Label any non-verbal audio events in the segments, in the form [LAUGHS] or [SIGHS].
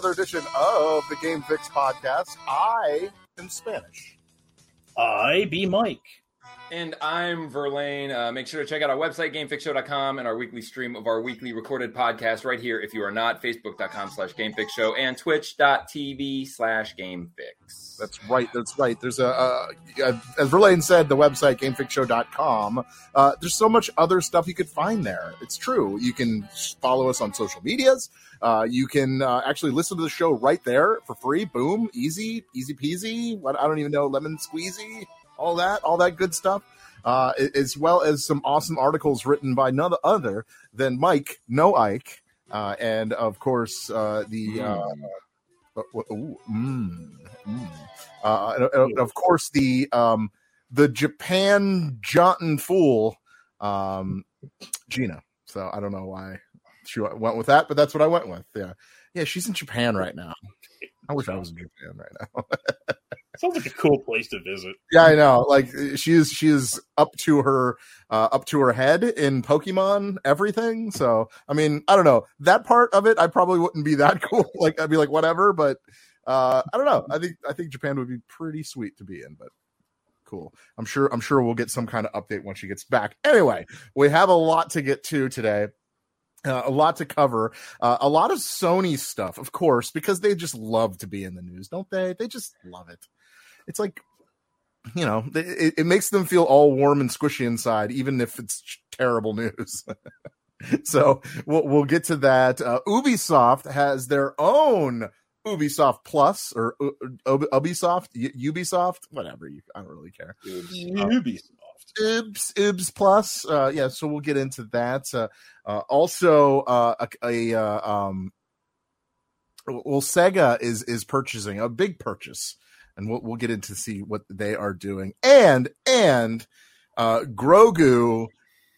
another edition of the Game Fix podcast. I am Spanish. I be Mike. And I'm Verlaine. Uh, make sure to check out our website, gamefixshow.com, and our weekly stream of our weekly recorded podcast right here. If you are not, facebook.com slash gamefixshow and twitch.tv slash gamefix. That's right. That's right. There's a, uh, as Verlaine said, the website, gamefixshow.com. Uh, there's so much other stuff you could find there. It's true. You can follow us on social medias. Uh, you can uh, actually listen to the show right there for free. Boom. Easy, easy peasy. What I don't even know, lemon squeezy all that, all that good stuff, uh, as well as some awesome articles written by none other than Mike No Ike, uh, and of course uh, the. Uh, ooh, mm, mm. Uh, of course, the um, the Japan Johnton fool, um, Gina. So I don't know why she went with that, but that's what I went with. Yeah, yeah, she's in Japan right now. I wish I was in Japan right now. [LAUGHS] Sounds like a cool place to visit. Yeah, I know. Like she is, she is up to her, uh, up to her head in Pokemon everything. So, I mean, I don't know that part of it. I probably wouldn't be that [LAUGHS] cool. Like, I'd be like, whatever. But uh, I don't know. I think I think Japan would be pretty sweet to be in. But cool. I'm sure. I'm sure we'll get some kind of update when she gets back. Anyway, we have a lot to get to today. Uh, a lot to cover. Uh, a lot of Sony stuff, of course, because they just love to be in the news, don't they? They just love it. It's like you know it, it makes them feel all warm and squishy inside even if it's terrible news. [LAUGHS] So we'll, we'll get to that. Uh, ubisoft has their own ubisoft plus or uh, ubisoft? Ubisoft? Whatever you i don't really care. Ubisoft Ubs, Ubs Plus. Uh, yeah, so we'll get into that. Uh, uh, also, uh, a, a uh, um, well, Sega is is purchasing a big purchase and we'll, we'll get into see what they are doing. And and uh, Grogu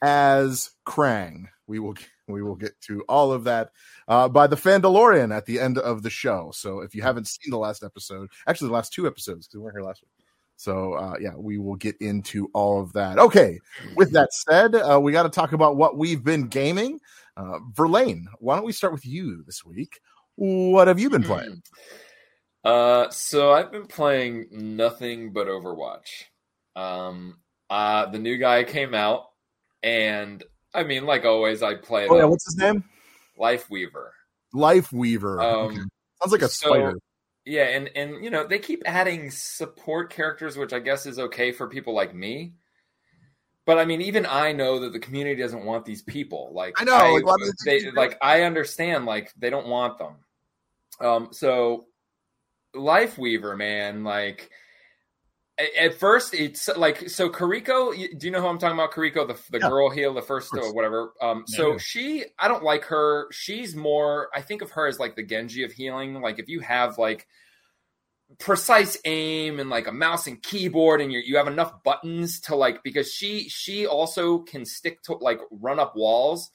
as Krang. We will we will get to all of that uh, by the Fandalorian at the end of the show. So if you haven't seen the last episode, actually the last two episodes because we weren't here last week. So uh, yeah, we will get into all of that. Okay. With that said, uh, we got to talk about what we've been gaming. Uh, Verlaine, why don't we start with you this week? What have you been playing? Mm. Uh, so I've been playing nothing but Overwatch. Um, uh, the new guy came out, and I mean, like always, I play. Oh yeah, what's his name? Lifeweaver. Life Weaver. Um, okay. Sounds like a so, spider. Yeah, and and you know they keep adding support characters, which I guess is okay for people like me. But I mean, even I know that the community doesn't want these people. Like I know, I, like, they, like I understand, like they don't want them. Um, so Lifeweaver, man, like at first it's like so Kiriko. Do you know who I'm talking about? Kiriko, the the yeah. girl heel, the first or whatever. Um, so yeah. she, I don't like her. She's more. I think of her as like the Genji of healing. Like if you have like precise aim and like a mouse and keyboard and you you have enough buttons to like because she she also can stick to like run up walls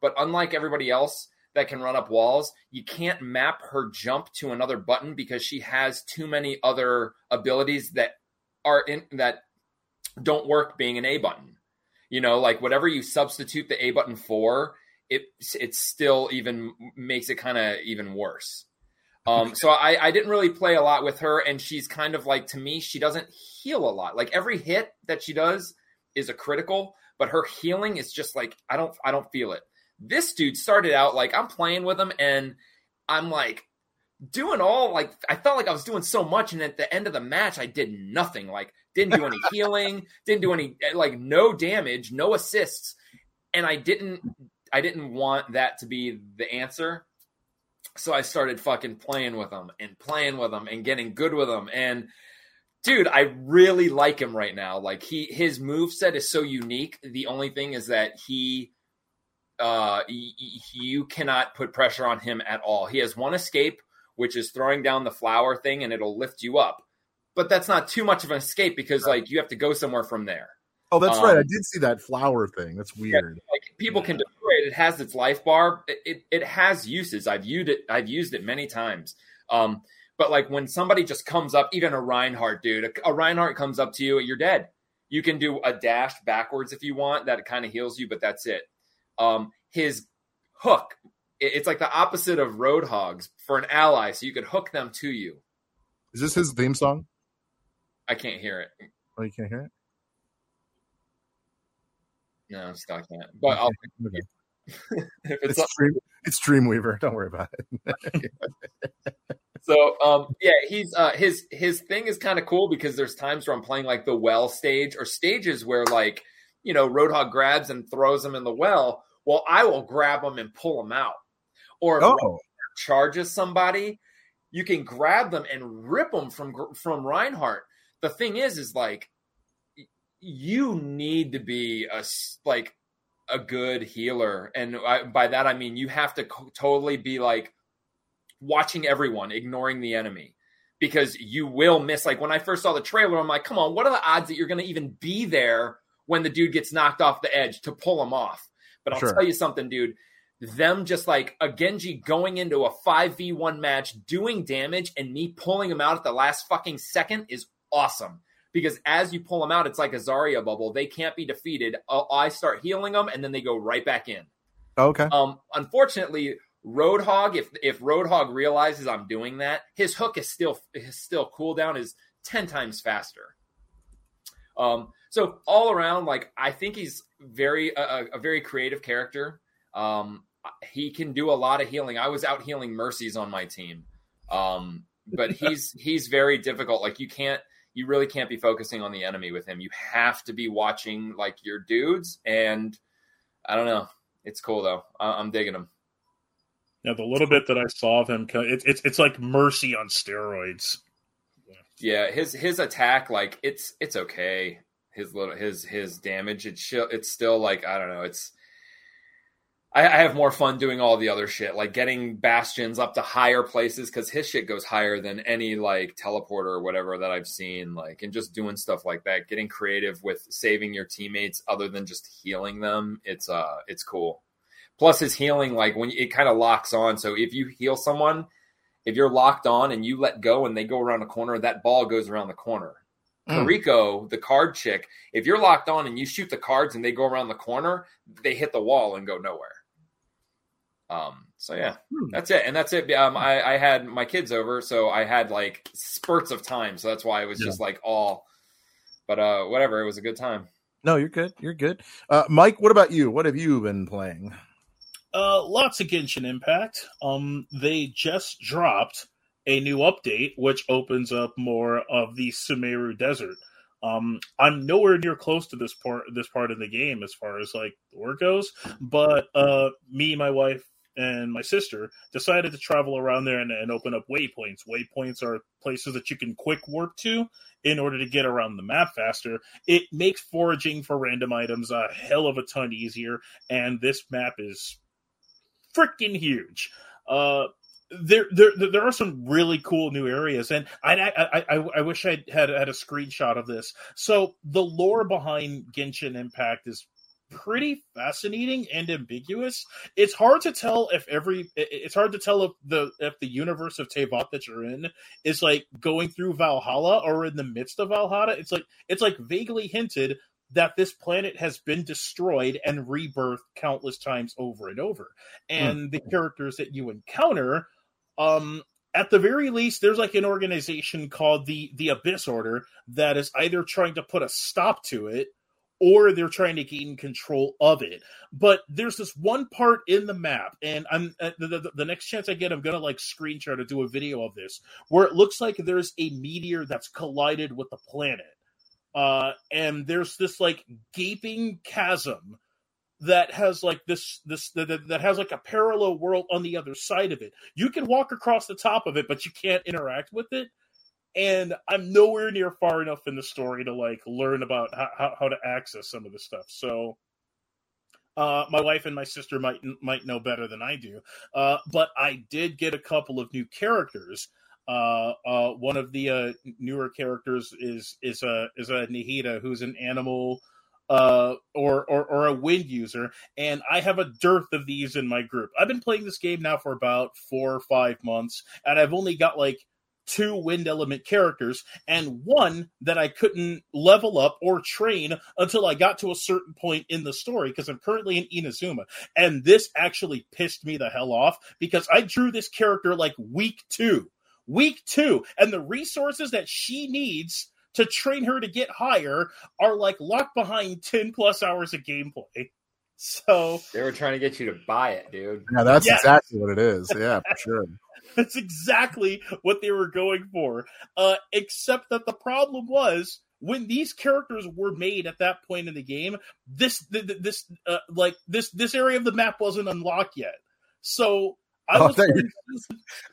but unlike everybody else that can run up walls. You can't map her jump to another button because she has too many other abilities that are in that don't work being an A button. You know, like whatever you substitute the A button for, it it still even makes it kind of even worse. Um, so I, I didn't really play a lot with her, and she's kind of like to me, she doesn't heal a lot. Like every hit that she does is a critical, but her healing is just like I don't I don't feel it. This dude started out like I'm playing with him and I'm like doing all like I felt like I was doing so much and at the end of the match I did nothing. Like didn't do any [LAUGHS] healing, didn't do any like no damage, no assists. And I didn't I didn't want that to be the answer. So I started fucking playing with him and playing with him and getting good with him and dude, I really like him right now. Like he his move set is so unique. The only thing is that he uh, you cannot put pressure on him at all. He has one escape, which is throwing down the flower thing, and it'll lift you up. But that's not too much of an escape because right. like you have to go somewhere from there. Oh, that's um, right. I did see that flower thing. That's weird. Yeah, like people can destroy it. It has its life bar. It, it, it has uses. I've used it. I've used it many times. Um, but like when somebody just comes up, even a Reinhardt dude, a, a Reinhardt comes up to you, you're dead. You can do a dash backwards if you want. That kind of heals you, but that's it. Um, his hook it's like the opposite of roadhogs for an ally, so you could hook them to you. Is this his theme song? I can't hear it. Oh, you can't hear it. No, still can't. But I'll, Okay. [LAUGHS] if it's It's Dream, it's Dreamweaver. Don't worry about it. [LAUGHS] So um yeah, he's uh his his thing is kind of cool because there's times where I'm playing like the well stage or stages where like, you know, Roadhog grabs and throws him in the well. Well, I will grab him and pull him out. Or Oh, charges somebody, you can grab them and rip them from from Reinhardt. The thing is is like you need to be a like a good healer and I, by that I mean you have to co- totally be like watching everyone, ignoring the enemy. Because you will miss. Like when I first saw the trailer, I'm like, come on, what are the odds that you're going to even be there when the dude gets knocked off the edge to pull him off? But I'll Sure. tell you something, dude. Them just like a Genji going into a 5v1 match, doing damage, and me pulling him out at the last fucking second is awesome. Because as you pull them out, it's like a Zarya bubble. They can't be defeated. Uh, I start healing them, and then they go right back in. okay. Um, unfortunately, Roadhog, if if Roadhog realizes I'm doing that, his hook is still his still cooldown is ten times faster. Um, so all around, like I think he's very a- a very creative character. Um, he can do a lot of healing. I was out healing mercies on my team, um, but [LAUGHS] he's he's very difficult. Like you can't you really can't be focusing on the enemy with him. You have to be watching like your dudes, and I don't know. It's cool though. I- I'm digging him. Yeah, the little bit that I saw of him, it's it's it's like Mercy on steroids. Yeah, his his attack like it's it's okay. His little his his damage it's sh- it's still like I don't know. It's I, I have more fun doing all the other shit like getting bastions up to higher places because his shit goes higher than any like teleporter or whatever that I've seen. Like and just doing stuff like that, getting creative with saving your teammates other than just healing them. It's uh it's cool. Plus his healing like when it kind of locks on. So if you heal someone if you're locked on and you let go and they go around the corner, that ball goes around the corner. Mm. The card chick, if you're locked on and you shoot the cards and they go around the corner, they hit the wall and go nowhere. Um, so yeah, Hmm. that's it, and that's it. Um, I, I had my kids over, so I had like spurts of time, so that's why I was just like all. But uh, whatever, it was a good time. No, you're good. You're good. Uh, Mike, what about you? What have you been playing? Uh, lots of Genshin Impact. Um, they just dropped a new update which opens up more of the Sumeru Desert. Um, I'm nowhere near close to this part this part of the game as far as like the work goes, but uh, me, my wife, and my sister decided to travel around there and, and open up waypoints. Waypoints are places that you can quick warp to in order to get around the map faster. It makes foraging for random items a hell of a ton easier, and this map is freaking huge. Uh, there, there, there are some really cool new areas, and I, I, I, I wish I had had a screenshot of this. So the lore behind Genshin Impact is pretty fascinating and ambiguous. It's hard to tell if every, it's hard to tell if the if the universe of Teyvat that you're in is like going through Valhalla or in the midst of Valhalla. It's like it's like vaguely hinted that this planet has been destroyed and rebirthed countless times over and over. And the characters that you encounter, um, at the very least, there's like an organization called the the Abyss Order that is either trying to put a stop to it or they're trying to gain control of it. But there's this one part in the map, and I'm uh, the, the, the next chance I get, I'm gonna like screenshot or do a video of this, where it looks like there's a meteor that's collided with the planet uh, and there's this like gaping chasm that has like this this that, that has like a parallel world on the other side of it. You can walk across the top of it, but you can't interact with it. And I'm nowhere near far enough in the story to like learn about how, how, to access some of the stuff. So uh, my wife and my sister might might know better than I do, uh, but I did get a couple of new characters uh, uh, one of the uh, newer characters is is a is a Nihita who's an Anemo uh, or, or or a wind user, and I have a dearth of these in my group. I've been playing this game now for about four or five months, and I've only got like two wind element characters and one that I couldn't level up or train until I got to a certain point in the story because I'm currently in Inazuma. And this actually pissed me the hell off because I drew this character like week two. Week two, and the resources that she needs to train her to get higher are like locked behind 10 plus hours of gameplay. So they were trying to get you to buy it, dude. Yeah, that's yeah. exactly what it is. Yeah, for [LAUGHS] sure. that's exactly what they were going for. Uh, except that the problem was when these characters were made at that point in the game, this this uh, like this this area of the map wasn't unlocked yet. So I, oh, I, thought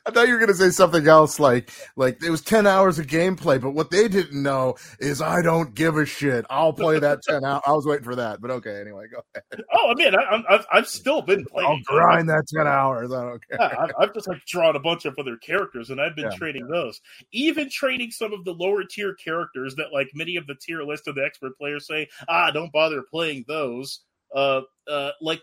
I, thought you were going to say something else, like like it was ten hours of gameplay, but what they didn't know is I don't give a shit. I'll play that [LAUGHS] ten hours. I was waiting for that, but okay. Anyway, go ahead. Oh, I mean, I, have I've still been playing. I'll grind that ten hours. I don't care. Yeah, I've just like drawn a bunch of other characters, and I've been yeah. training those. Even training some of the lower tier characters that, like many of the tier list of the expert players say, ah, don't bother playing those. Uh, uh, like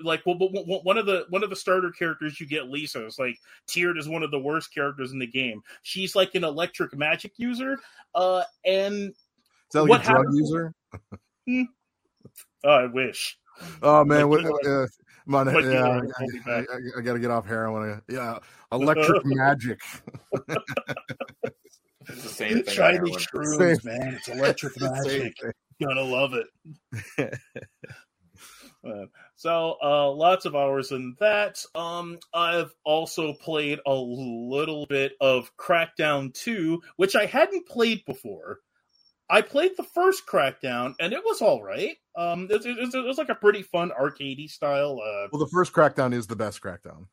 like well, one of the one of the starter characters you get Lisa is like tiered as one of the worst characters in the game. She's like an electric magic user, uh, and is that like what a drug user? Hmm? oh, I wish. Oh man, what, uh, on, yeah, I, I, I, I, gotta get off heroin. Yeah, electric [LAUGHS] magic. it's the same thing. Shiny shrooms, man. It's [LAUGHS] electric magic. Gonna love it. [LAUGHS] Uh, so uh, lots of hours in that. Um, I've also played a little bit of Crackdown 2, which I hadn't played before. I played the first Crackdown, and it was all right. Um, it, it, it, it was like a pretty fun arcadey style. Uh, well, the first Crackdown is the best Crackdown.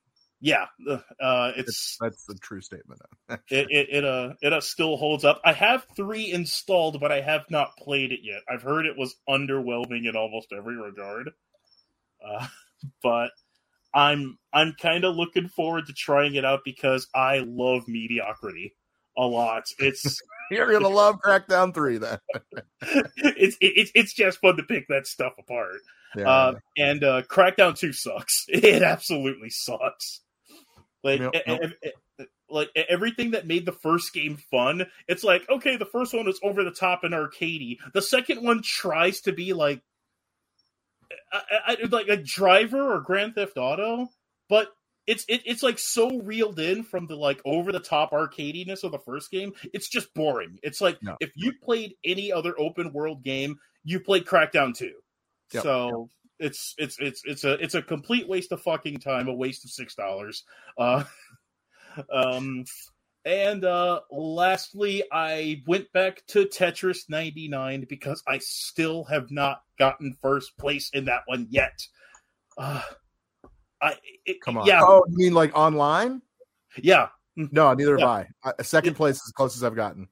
Yeah, uh, it's that's the true statement. [LAUGHS] it it it uh it uh, still holds up. I have three installed, but I have not played it yet. I've heard it was underwhelming in almost every regard. Uh, [LAUGHS] but I'm I'm kind of looking forward to trying it out because I love mediocrity a lot. It's [LAUGHS] you're gonna love Crackdown Three then. [LAUGHS] it's it's it's just fun to pick that stuff apart. Yeah. Uh, and uh, Crackdown Two sucks. It absolutely sucks. Like like everything that made the first game fun. It's like okay, the first one is over the top and arcadey. The second one tries to be like I, I, like a driver or Grand Theft Auto, but it's it, it's like so reeled in from the like over the top arcadiness of the first game. It's just boring. It's like no. if you played any other open world game, you played Crackdown 2. Yep. So yep. it's it's it's it's a it's a complete waste of fucking time, a waste of six dollars. Uh, [LAUGHS] um, and uh, lastly, I went back to Tetris 99 because I still have not gotten first place in that one yet. Uh, I it, come on. Yeah. Oh, you mean like online? Yeah. No, neither yeah. have I. I second place is as close as I've gotten.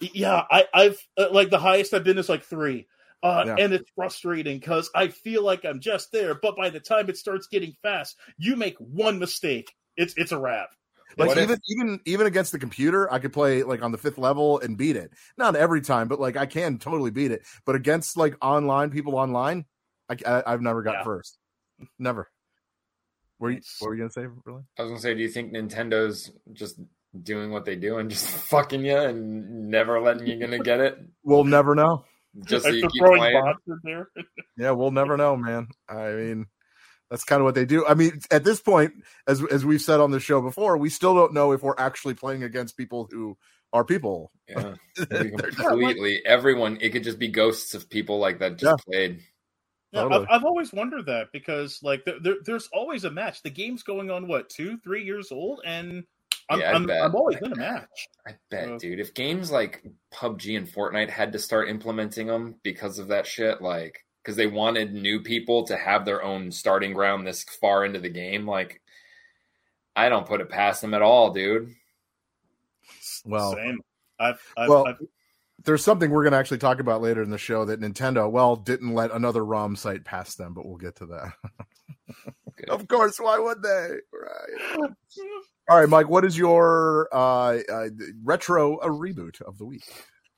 Yeah, I, I've uh, like the highest I've been is like three. Uh, yeah. And it's frustrating because I feel like I'm just there, but by the time it starts getting fast, you make one mistake, it's it's a wrap. Like what even if- even even against the computer, I could play like on the fifth level and beat it. Not every time, but like I can totally beat it. But against like online people online, I, I have never got yeah. first. Never. Were you, what were you gonna say, really? I was gonna say, do you think Nintendo's just doing what they do and just [LAUGHS] fucking you and never letting you gonna get it? We'll never know. Just so you keep playing. yeah, we'll never know, man. I mean, that's kind of what they do. I mean, at this point, as as we've said on the show before, we still don't know if we're actually playing against people who are people. Yeah, [LAUGHS] completely. Everyone, it could just be ghosts of people like that just yeah. played. Yeah, totally. I've, I've, always wondered that because like there, there, there's always a match. The game's going on what two, three years old, and I'm, yeah, I'm, I'm, always in a match. I bet, dude. If games like PUBG and Fortnite had to start implementing them because of that shit, like because they wanted new people to have their own starting ground this far into the game. Like, I don't put it past them at all, dude. Well, Same. I've, I've, well, I've... there's something we're going to actually talk about later in the show that Nintendo, well, didn't let another ROM site pass them, but we'll get to that. of course, why would they? Right. All right, Mike. What is your uh, uh, retro a reboot of the week?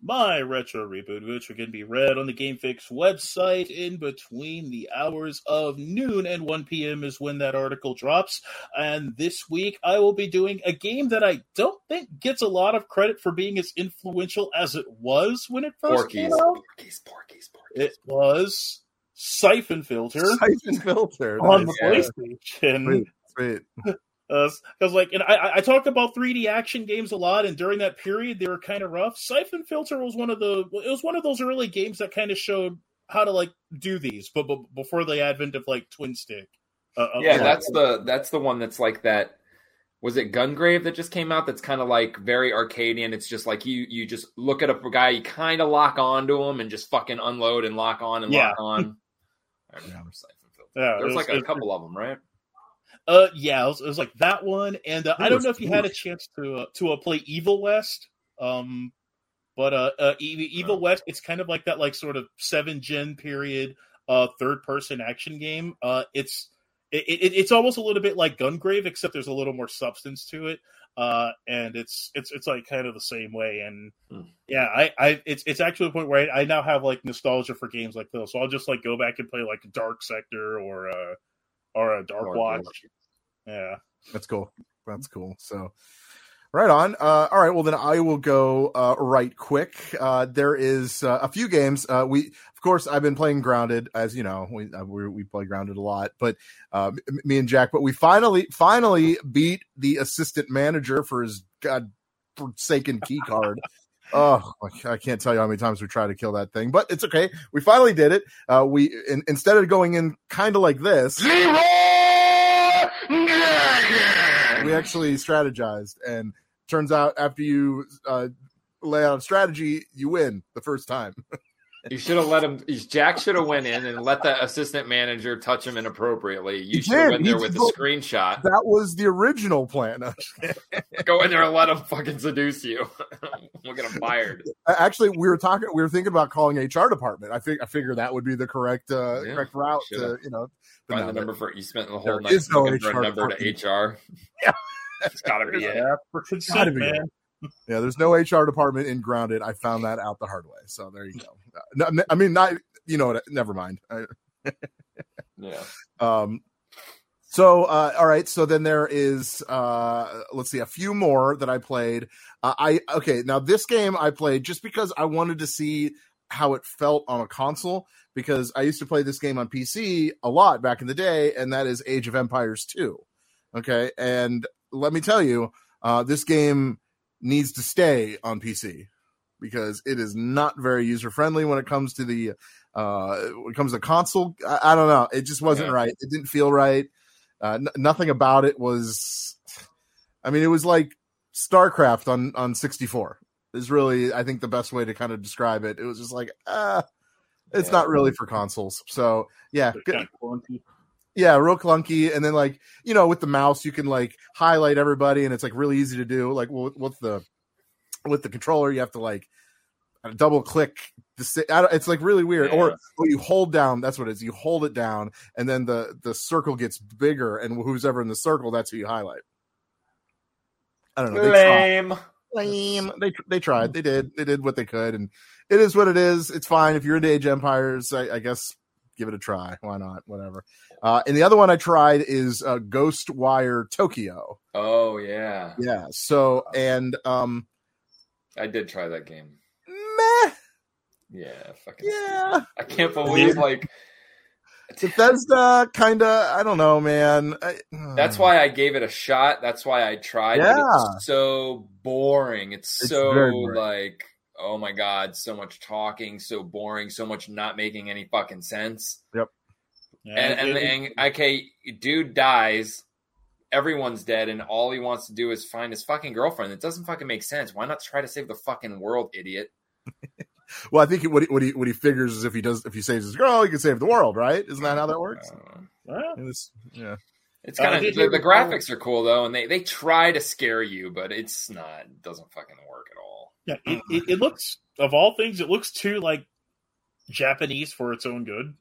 My retro reboot, which can be read on the Game Fix website in between the hours of noon and 1 p.m. is when that article drops. And this week, I will be doing a game that I don't think gets a lot of credit for being as influential as it was when it first Porkies, came out. Porkies, Porkies, Porkies. It was Siphon Filter Siphon filter on nice. the Yeah. PlayStation. Sweet, sweet. Because like and I- I, I talk about 3D action games a lot, and during that period they were kind of rough. Siphon Filter was one of the it was one of those early games that kind of showed how to like do these, but, but before the advent of like twin stick. Uh, uh, Yeah, uh, that's the that's the one that's like that. Was it Gungrave that just came out? That's kind of like very Arcadian. It's just like you you just look at a guy, you kind of lock onto him, and just fucking unload and lock on and Yeah. lock on. [LAUGHS] I remember Siphon Filter. Yeah, There's like a couple of them, right? Uh, yeah, it was, it was like that one, and uh, I don't know if you had a chance to uh, to uh, play Evil West. Um, but uh, uh Evil. West, it's kind of like that, like sort of seven gen period, uh, third person action game. Uh, it's it, it, it's almost a little bit like Gungrave, except there's a little more substance to it. Uh, and it's it's it's like kind of the same way. And Hmm. yeah, I I it's it's actually the point where I, I now have like nostalgia for games like those. So I'll just like go back and play like Dark Sector or uh or a Dark Dark Watch. Watch. Yeah. That's cool. That's cool. So, right on. Uh, all right. Well, then I will go uh, right quick. Uh, there is uh, a few games. Uh, we, of course, I've been playing Grounded, as you know. We uh, we, we play Grounded a lot, but uh, m- me and Jack. But we finally finally beat the assistant manager for his god forsaken key card. [LAUGHS] Oh, I can't tell you how many times we tried to kill that thing, but it's okay. We finally did it. Uh, we in, instead of going in kind of like this, we actually strategized and turns out after you uh, lay out a strategy you win the first time [LAUGHS] You should have let him. Jack should have went in and let the assistant manager touch him inappropriately. You should have went there He with the told- screenshot. that was the original plan [LAUGHS] Go in there and let him fucking seduce you. [LAUGHS] we'll get him fired. actually we were talking we were thinking about calling hr department i think i figure that would be the correct uh Yeah, correct route to you know but Find the number for you spent the There whole night is no looking for HR a number to HR. [LAUGHS] Yeah. it's got to be it. Yeah, for Gotta be man. yeah there's no hr department in grounded i found that out the hard way so there you go no, i mean not you know never mind [LAUGHS] Yeah. Um, so, uh, all right. So then there is, uh, let's see, a few more that I played. Uh, I, okay. Now this game I played just because I wanted to see how it felt on a console because I used to play this game on PC a lot back in the day, and that is Age of Empires 2. Okay. And let me tell you, uh, this game needs to stay on PC because it is not very user friendly when it comes to the uh when it comes to console. I, I don't know. It just wasn't Yeah. right. It didn't feel right. Uh n- nothing about it was i mean it was like starcraft on on 64 is really i think the best way to kind of describe it. It was just like uh it's Yeah. not really for consoles. So yeah yeah real clunky. And then like you know with the mouse you can like highlight everybody and it's like really easy to do. Like with the with the controller you have to like double click the si- I it's like really weird or, Yeah. or you hold down that's what it is you hold it down and then the the circle gets bigger and who's ever in the circle that's who you highlight i don't know they tried. Lame. Lame. They they tried. They did. They did what they could, and it is what it is. It's fine if you're into Age Empires. I, I guess give it a try. Why not? Whatever. Uh, and the other one I tried is uh, Ghostwire Tokyo. Oh yeah, Yeah. So and um, I did try that game. meh. Yeah, fucking. Yeah. I can't believe like Bethesda kind of. I don't know, man. I, hmm. that's why I gave it a shot. That's why I tried. Yeah. it's so boring. It's, It's so boring. like oh my god, so much talking, so boring, so much not making any fucking sense. Yeah, and and, it- it- and okay, dude dies. Everyone's dead, and all he wants to do is find his fucking girlfriend. It doesn't fucking make sense. Why not try to save the fucking world, idiot? [LAUGHS] Well, I think what he, what he what he figures is if he does if he saves his girl, he can save the world, right? Isn't that how that works? I don't know. well, It's- yeah. It's Uh, kind of did the, the the- graphics are cool though, and they they try to scare you, but it's not. It doesn't fucking work at all. yeah, it, it, it looks of all things, it looks too like Japanese for its own good.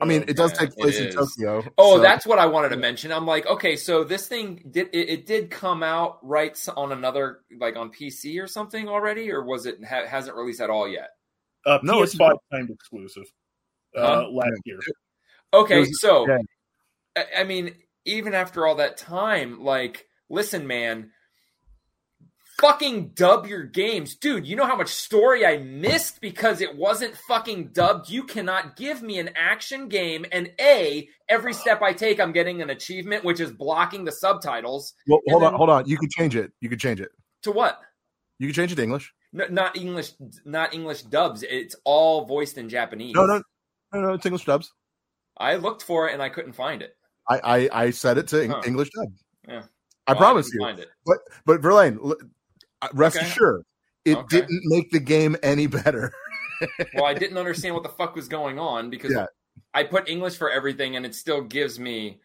I mean, it does Yeah, take place in is. Tokyo. Oh, so- that's what I wanted to mention. I'm like, okay, so this thing did it, it did come out right on another like on PC or something already, or was it ha- hasn't released at all yet? Uh, No, it's PS5 timed exclusive uh, Huh? last year. Okay, was- so yeah. I, I mean, even after all that time, like, listen, man, fucking dub your games, dude. You know how much story I missed because it wasn't fucking dubbed. You cannot give me an action game and a every step I take, I'm getting an achievement, which is blocking the subtitles. Well, hold on, hold on. You can change it. You can change it. To what? You can change it to English. No, not English, not English dubs. It's all voiced in Japanese. No, no, no, no. It's English dubs. I looked for it and I couldn't find it. I I, I set it to Huh. English dub. Yeah. I Well, promise didn't you. Find it. But but Verlaine, rest Okay. assured, it Okay. didn't make the game any better. [LAUGHS] well, I didn't understand what the fuck was going on because Yeah. I put English for everything, and it still gives me.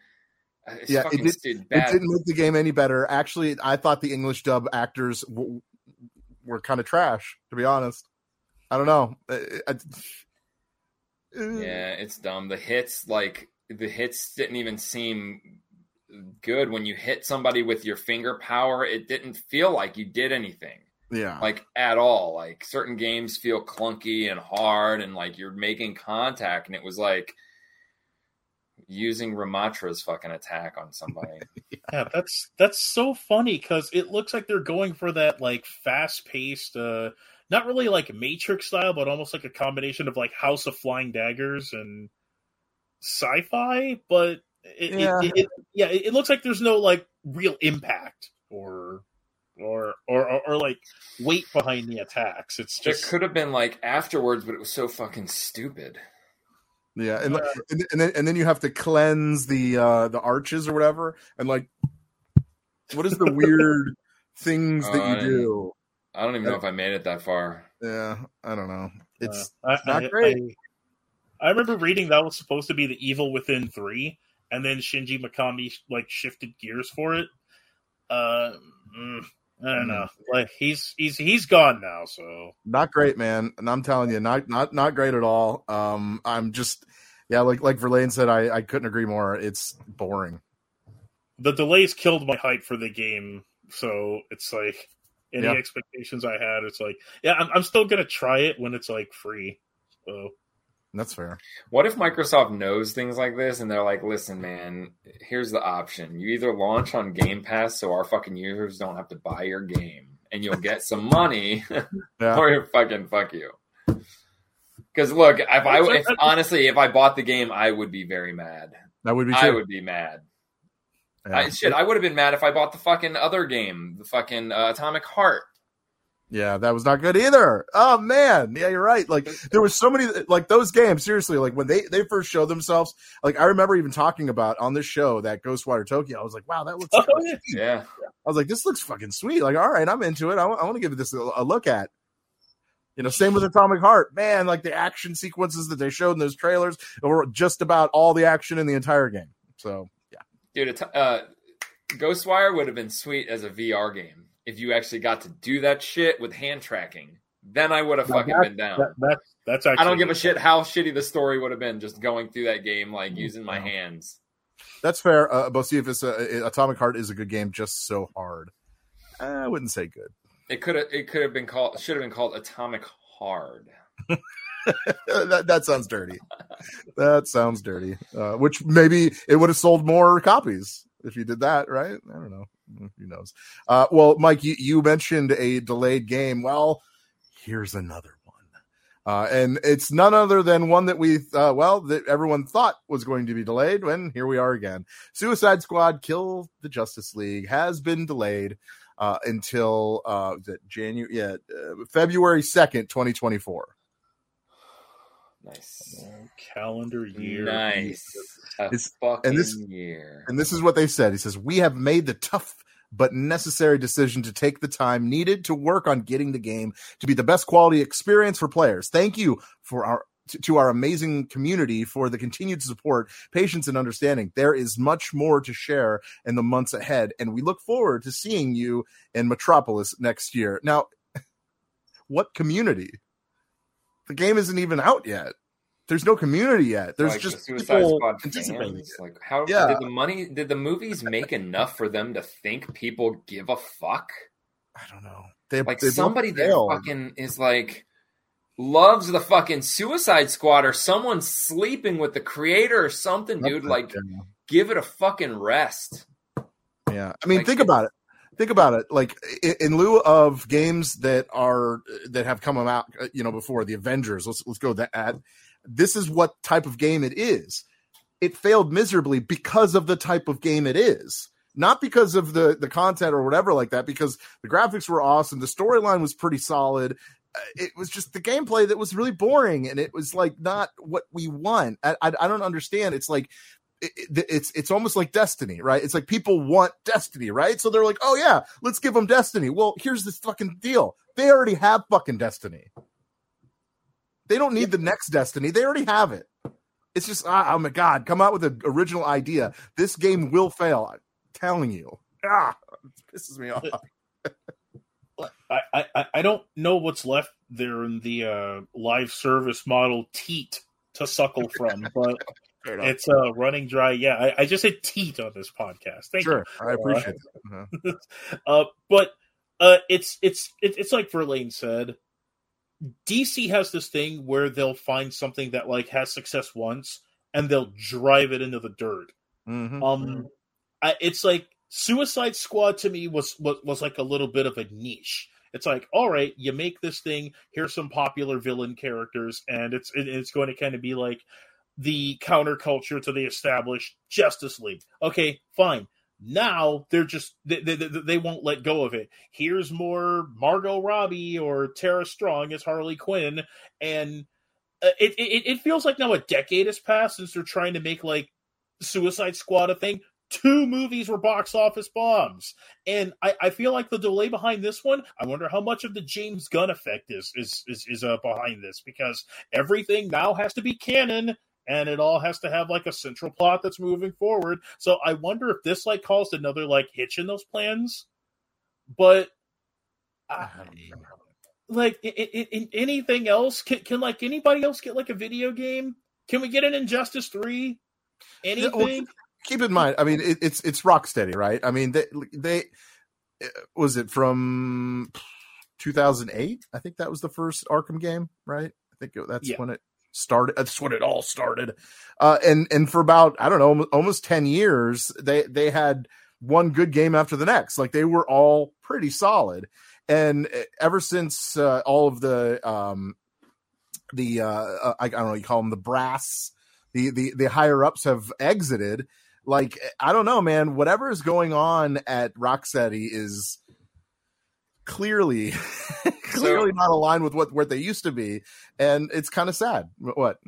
uh, It's Yeah, it did- stupid, It bad. didn't make the game any better. Actually, I thought the English dub actors w- were kind of trash. To be honest, I don't know. I- I- uh, Yeah, it's dumb. The hits, like the hits, didn't even seem good when you hit somebody with your finger power. It didn't feel like you did anything, yeah. like at all. Like certain games feel clunky and hard, and like you're making contact, and it was like using Ramattra's fucking attack on somebody. [LAUGHS] Yeah, that's that's so funny because it looks like they're going for that like fast paced, uh, not really like Matrix style, but almost like a combination of like House of Flying Daggers and sci-fi. But it, Yeah. it, it, it, yeah, it, it looks like there's no like real impact or or or or, or like weight behind the attacks. It's It could have been like afterwards, but it was so fucking stupid. Yeah, and, Uh, and and then and then you have to cleanse the uh the arches or whatever, and like, what is the [LAUGHS] weird things that Uh, you do? I don't even know if I made it that far. Yeah, I don't know. It's Uh, I, not I- great. I, I remember reading that was supposed to be the Evil Within three, and then Shinji Mikami like shifted gears for it. Uh, mm, I don't know. Like he's he's he's gone now, so not great, man. And I'm telling you, not not not great at all. Um, I'm just yeah, like like Verlaine said, I I couldn't agree more. It's boring. the delays killed my hype for the game. So it's like any Yeah. expectations I had, it's like yeah, I'm, I'm still gonna try it when it's like free. So That's fair. What if Microsoft knows things like this and they're like, listen, man, here's the option. You either launch on Game Pass so our fucking users don't have to buy your game and you'll get some money, [LAUGHS] Yeah. or fucking fuck you. Because look, if I if, [LAUGHS] honestly, if I bought the game, I would be very mad. That would be true. I would be mad. Yeah. I, shit, I would have been mad if I bought the fucking other game, the fucking uh, Atomic Heart. Yeah, that was not good either. Oh man, yeah, you're right. Like there was so many like those games. Seriously, like when they they first showed themselves, like I remember even talking about on this show that Ghostwire Tokyo. I was like, wow, that looks. Oh, yeah. Yeah, I was like, this looks fucking sweet. Like, all right, I'm into it. I want to give this a, a look at. You know, same with Atomic Heart, man. Like the action sequences that they showed in those trailers were just about all the action in the entire game. So yeah, dude, it, uh, Ghostwire would have been sweet as a VR game if you actually got to do that shit with hand tracking. Then I would have fucking that- been down. that, that that's actually I don't give a shit how shitty the story would have been just going through that game, like using my hands. that's fair. Uh, Bocephus, uh, Atomic Heart is a good game, just so hard. I wouldn't say good. It could have it could have been called should have been called Atomic Hard. [LAUGHS] that, that sounds dirty. That sounds dirty. Uh, which maybe it would have sold more copies if you did that, right? I don't know. Who knows? Uh, well, Mike, you, you mentioned a delayed game. Well, here's another one. Uh, and it's none other than one that we, uh, well, that everyone thought was going to be delayed. When here we are again. Suicide Squad: Kill the Justice League has been delayed uh, until uh, January, yeah, uh, February second, twenty twenty four. Nice. Oh, calendar year. Nice. A It's- fucking and this- year. And this is what they said. He says, We have made the tough but necessary decision to take the time needed to work on getting the game to be the best quality experience for players. Thank you for our to, to our amazing community for the continued support, patience, and understanding. There is much more to share in the months ahead, and we look forward to seeing you in Metropolis next year. Now, [LAUGHS] what community? The game isn't even out yet. There's no community yet. There's like just the Suicide people Squad anticipating fans. Like how Yeah. did the money did the movies make enough for them to think people give a fuck? I don't know. They Like they somebody that fucking is like loves the fucking Suicide Squad or someone sleeping with the creator or something, dude. Like Yeah. give it a fucking rest. Yeah, I mean, Like, think about it. Think about it. Like in, in lieu of games that are that have come out, uh, you know, before the Avengers. Let's let's go that. At, this is what type of game it is. It failed miserably because of the type of game it is, not because of the the content or whatever like that. Because the graphics were awesome, the storyline was pretty solid. Uh, It was just the gameplay that was really boring, and it was like not what we want. I I, I don't understand. It's like it- it- it's it's almost like destiny right it's like people want destiny right so they're like oh yeah let's give them destiny well here's this fucking deal they already have fucking destiny they don't need the next destiny they already have it it's just ah, oh my god come out with an original idea this game will fail i'm telling you ah it pisses me off [LAUGHS] I, I, I- I don't know what's left there in the uh, live service model teat to suckle [LAUGHS] from, but it's uh, running dry. Yeah, I, I just said teat on this podcast. Thank you. sure i appreciate it [LAUGHS] Uh-huh. Uh, but uh, it's it's it, it's like Verlaine said. DC has this thing where they'll find something that like has success once and they'll drive it into the dirt. Mhm. Um, I, it's like Suicide Squad to me was, was was like a little bit of a niche. It's like, all right, you make this thing. Here's some popular villain characters, and it's it, it's going to kind of be like the counterculture to the established Justice League. Okay, fine. Now they're just they, they, they won't let go of it. Here's more Margot Robbie or Tara Strong as Harley Quinn, and uh, it, it it feels like now a decade has passed since they're trying to make like Suicide Squad a thing. Two movies were box office bombs, and I, I feel like the delay behind this one. I wonder how much of the James Gunn effect is is is, is uh, behind this because everything now has to be canon, and it all has to have like a central plot that's moving forward. So I wonder if this like caused another like hitch in those plans. But I, like in, in, in anything else, can, can like anybody else get like a video game? Can we get an Injustice three? Yeah, well, Anything? keep in mind i mean it, it's it's rocksteady right i mean they they uh, was it from 2008 i think that was the first arkham game right i think that's Yeah. when it started that's when it all started. Uh and and for about i don't know almost 10 years they they had one good game after the next. Like they were all pretty solid. And uh, ever since uh, all of the um the uh uh, I, I don't know you call them the brass the the the higher ups have exited like i don't know man whatever is going on at rocksteady is clearly [LAUGHS] clearly not aligned with what where they used to be and it's kind of sad what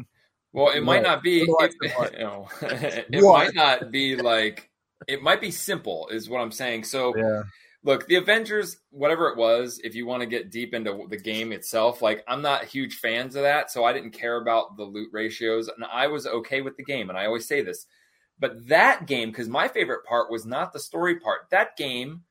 Well, it might What? not be. It, do I [LAUGHS] say? you know, [LAUGHS] it might not be like. It might be simple, is what I'm saying. So, yeah look, the Avengers, whatever it was, if you want to get deep into the game itself, like I'm not huge fans of that, so I didn't care about the loot ratios, and I was okay with the game. And I always say this, but that game, because my favorite part was not the story part. That game,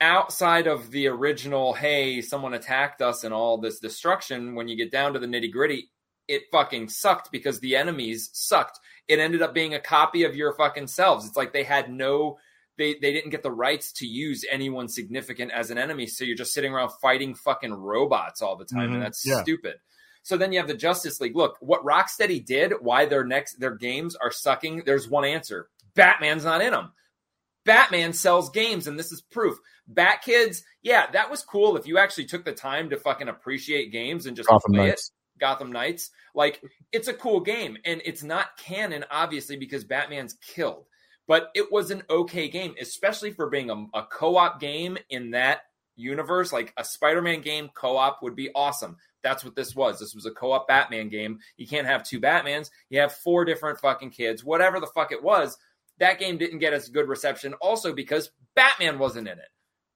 outside of the original, hey, someone attacked us and all this destruction, when you get down to the nitty gritty, it fucking sucked because the enemies sucked. It ended up being a copy of your fucking selves. It's like they had no they they didn't get the rights to use anyone significant as an enemy, so you're just sitting around fighting fucking robots all the time, Mhm. and that's Yeah. stupid. So then you have the Justice League. Look, what Rocksteady did, why their next their games are sucking. There's one answer: Batman's not in them. Batman sells games, and this is proof. Bat Kids, yeah, that was cool if you actually took the time to fucking appreciate games and just Gotham play it. Knights. Gotham Knights. Like it's a cool game, and it's not canon, obviously, because Batman's killed. But it was an okay game, especially for being a, a co-op game in that universe. Like a Spider-Man game co-op would be awesome. That's what this was. This was a co-op Batman game. You can't have two Batmans. You have four different fucking kids. Whatever the fuck it was, that game didn't get as good reception. Also because Batman wasn't in it.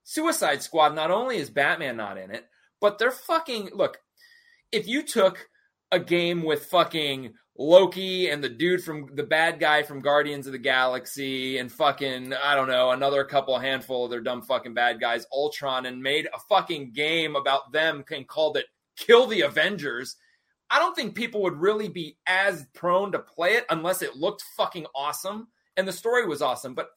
Suicide Squad. Not only is Batman not in it, but they're fucking look if you took a game with fucking Loki and the dude from the bad guy from Guardians of the Galaxy and fucking I don't know another couple handful of their dumb fucking bad guys Ultron and made a fucking game about them and called it Kill the Avengers I don't think people would really be as prone to play it unless it looked fucking awesome and the story was awesome. But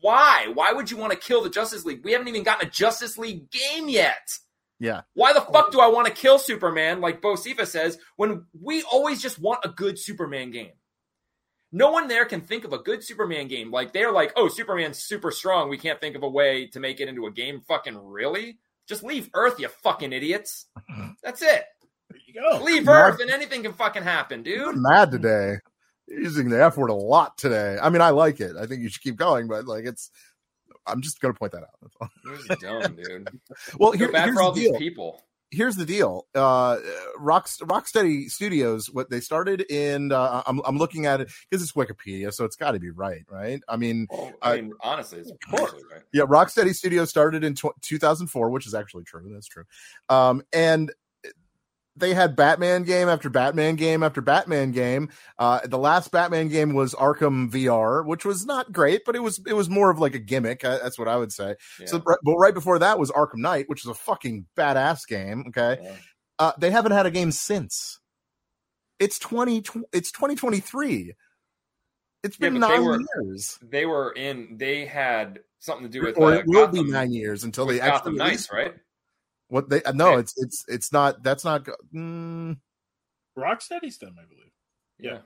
why? Why would you want to kill the Justice League? We haven't even gotten a Justice League game yet. Yeah. Why the fuck do I want to kill Superman, like Bocephus says, when we always just want a good Superman game? No one there can think of a good Superman game. Like they're like, oh, Superman's super strong. We can't think of a way to make it into a game. Fucking really? Just leave Earth, you fucking idiots. [LAUGHS] That's it. There you go. Leave Earth, and anything can fucking happen, You're dude. mad today. Using the F word a lot today. I mean, I like it. I think you should keep going, but like it's I'm just gonna point that out. That's all. You're just dumb, dude. [LAUGHS] Well, here, here's for all the these deal. people. here's the deal. Uh, Rock Rocksteady Studios, what they started in, uh, I'm I'm looking at it because it's Wikipedia, so it's got to be right, right? I mean, Well, I- I mean, honestly, it's right. yeah, Rocksteady Studios started in tw 2004, which is actually true. That's true. Um, and they had Batman game after Batman game after Batman game. Uh, the last Batman game was Arkham VR, which was not great, but it was it was more of like a gimmick. Uh, that's what I would say. Yeah. So, but right before that was Arkham Knight, which is a fucking badass game. Okay, Yeah. uh, they haven't had a game since. It's twenty. It's twenty twenty three. It's Yeah, been they nine were- years, They were in. They had something to do with. or uh, it will Gotham, be nine years until they Gotham actually Knights, release right? What they? uh, No, Okay. it's it's it's not. That's not. go- Mm, Rocksteady's them, I believe. Yeah.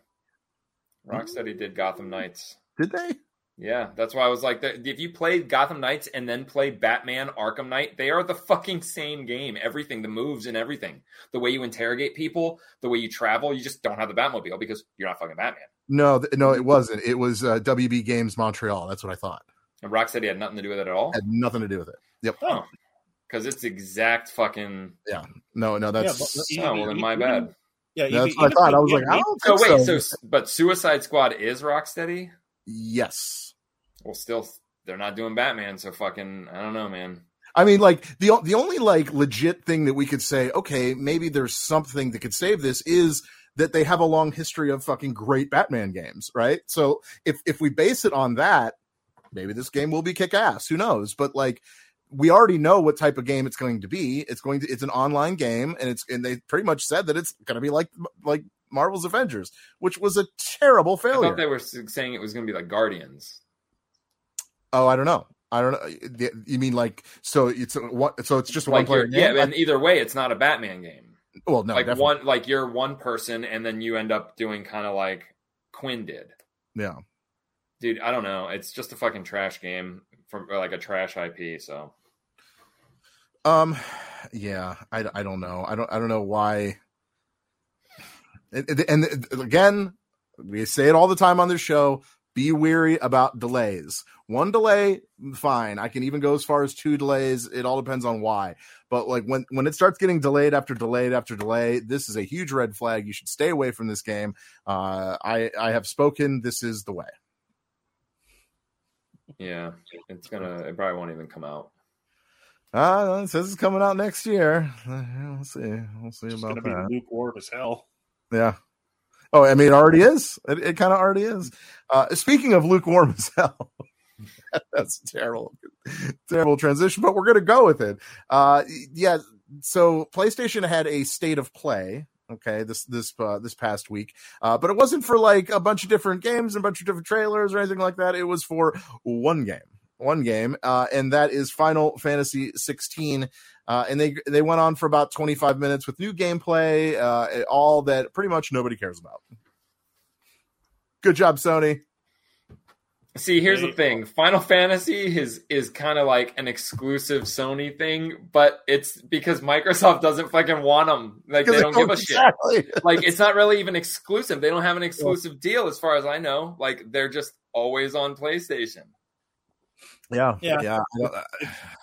Rocksteady did Gotham Knights. did they? Yeah, that's why I was like, if you played Gotham Knights and then play Batman Arkham Knight, they are the fucking same game. Everything, the moves and everything, the way you interrogate people, the way you travel, you just don't have the Batmobile because you're not fucking Batman. No, th- no, it wasn't. It was uh, WB Games Montreal. That's what I thought. And Rocksteady had nothing to do with it at all. Had nothing to do with it. Yep. Oh, because it's exact fucking. Yeah. No, no, that's. Yeah, but- Oh well, then my even- bad. Yeah, that's even- what I thought. I was like, get I don't So think wait, so but Suicide Squad is Rocksteady? yes. Well, still, they're not doing Batman, so fucking, I don't know, man. I mean, like the the only like legit thing that we could say, okay, maybe there's something that could save this is that they have a long history of fucking great Batman games, right? So if if we base it on that, maybe this game will be kick ass. Who knows? But like we already know what type of game it's going to be. It's going to it's an online game, and it's and they pretty much said that it's going to be like like Marvel's Avengers, which was a terrible I failure. thought they were saying it was going to be like Guardians. oh, I don't know. I don't know. You mean like so? It's a, what? So it's just a one player game. yeah, and either way, it's not a Batman game. well, no, like definitely. one, like you're one person, and then you end up doing kind of like Quinn did. yeah. Dude, I don't know. It's just a fucking trash game from like a trash IP. So Um, yeah, I, I don't know. I don't I don't know why. And, and- again, we say it all the time on this show. Be weary about delays. One delay, fine. I can even go as far as two delays. It all depends on why. But like when when it starts getting delayed after delayed after delay, this is a huge red flag. You should stay away from this game. Uh, I I have spoken. This is the way. yeah, it's gonna. It probably won't even come out. Uh, it says it's coming out next year. Uh, We'll see. We'll see It's about that. be lukewarm as hell. Yeah. Oh, I mean, it already is. It, it kind of already is. Uh, speaking of lukewarm as hell, [LAUGHS] that's terrible, terrible transition, but we're going to go with it. Uh, yeah. So PlayStation had a state of play. Okay, this this uh, this past week, uh, but it wasn't for like a bunch of different games and a bunch of different trailers or anything like that. It was for one game, one game, uh, and that is Final Fantasy 16 uh, and they they went on for about 25 minutes with new gameplay, uh, all that pretty much nobody cares about. Good job, Sony. See, here's the thing: Final Fantasy is is kind of like an exclusive Sony thing, but it's because Microsoft doesn't fucking want them. Like they don't give a shit. Like it's not really even exclusive. They don't have an exclusive deal, as far as I know. Like they're just always on PlayStation. Yeah, Yeah. yeah.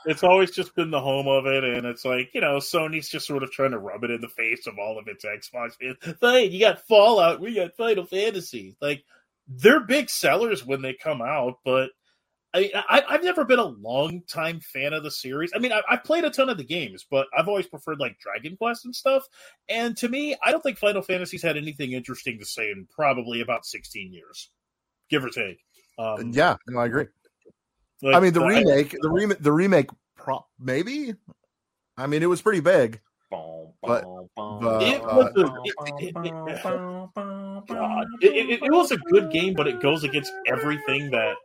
It's always just been the home of it, and it's like you know, Sony's just sort of trying to rub it in the face of all of its Xbox fans. Fine, you got Fallout, we got Final Fantasy. Like they're big sellers when they come out, but I, I I've never been a long time fan of the series. I mean, I, I've played a ton of the games, but I've always preferred like Dragon Quest and stuff. And to me, I don't think Final Fantasy's had anything interesting to say in probably about sixteen years, give or take. Um, yeah, no, I agree. Like, I mean, the I- remake, the remake, the remake, prop maybe. I mean, it was pretty big. But the, It uh, was a, it, it, it, It, it, it was a good game, but it goes against everything that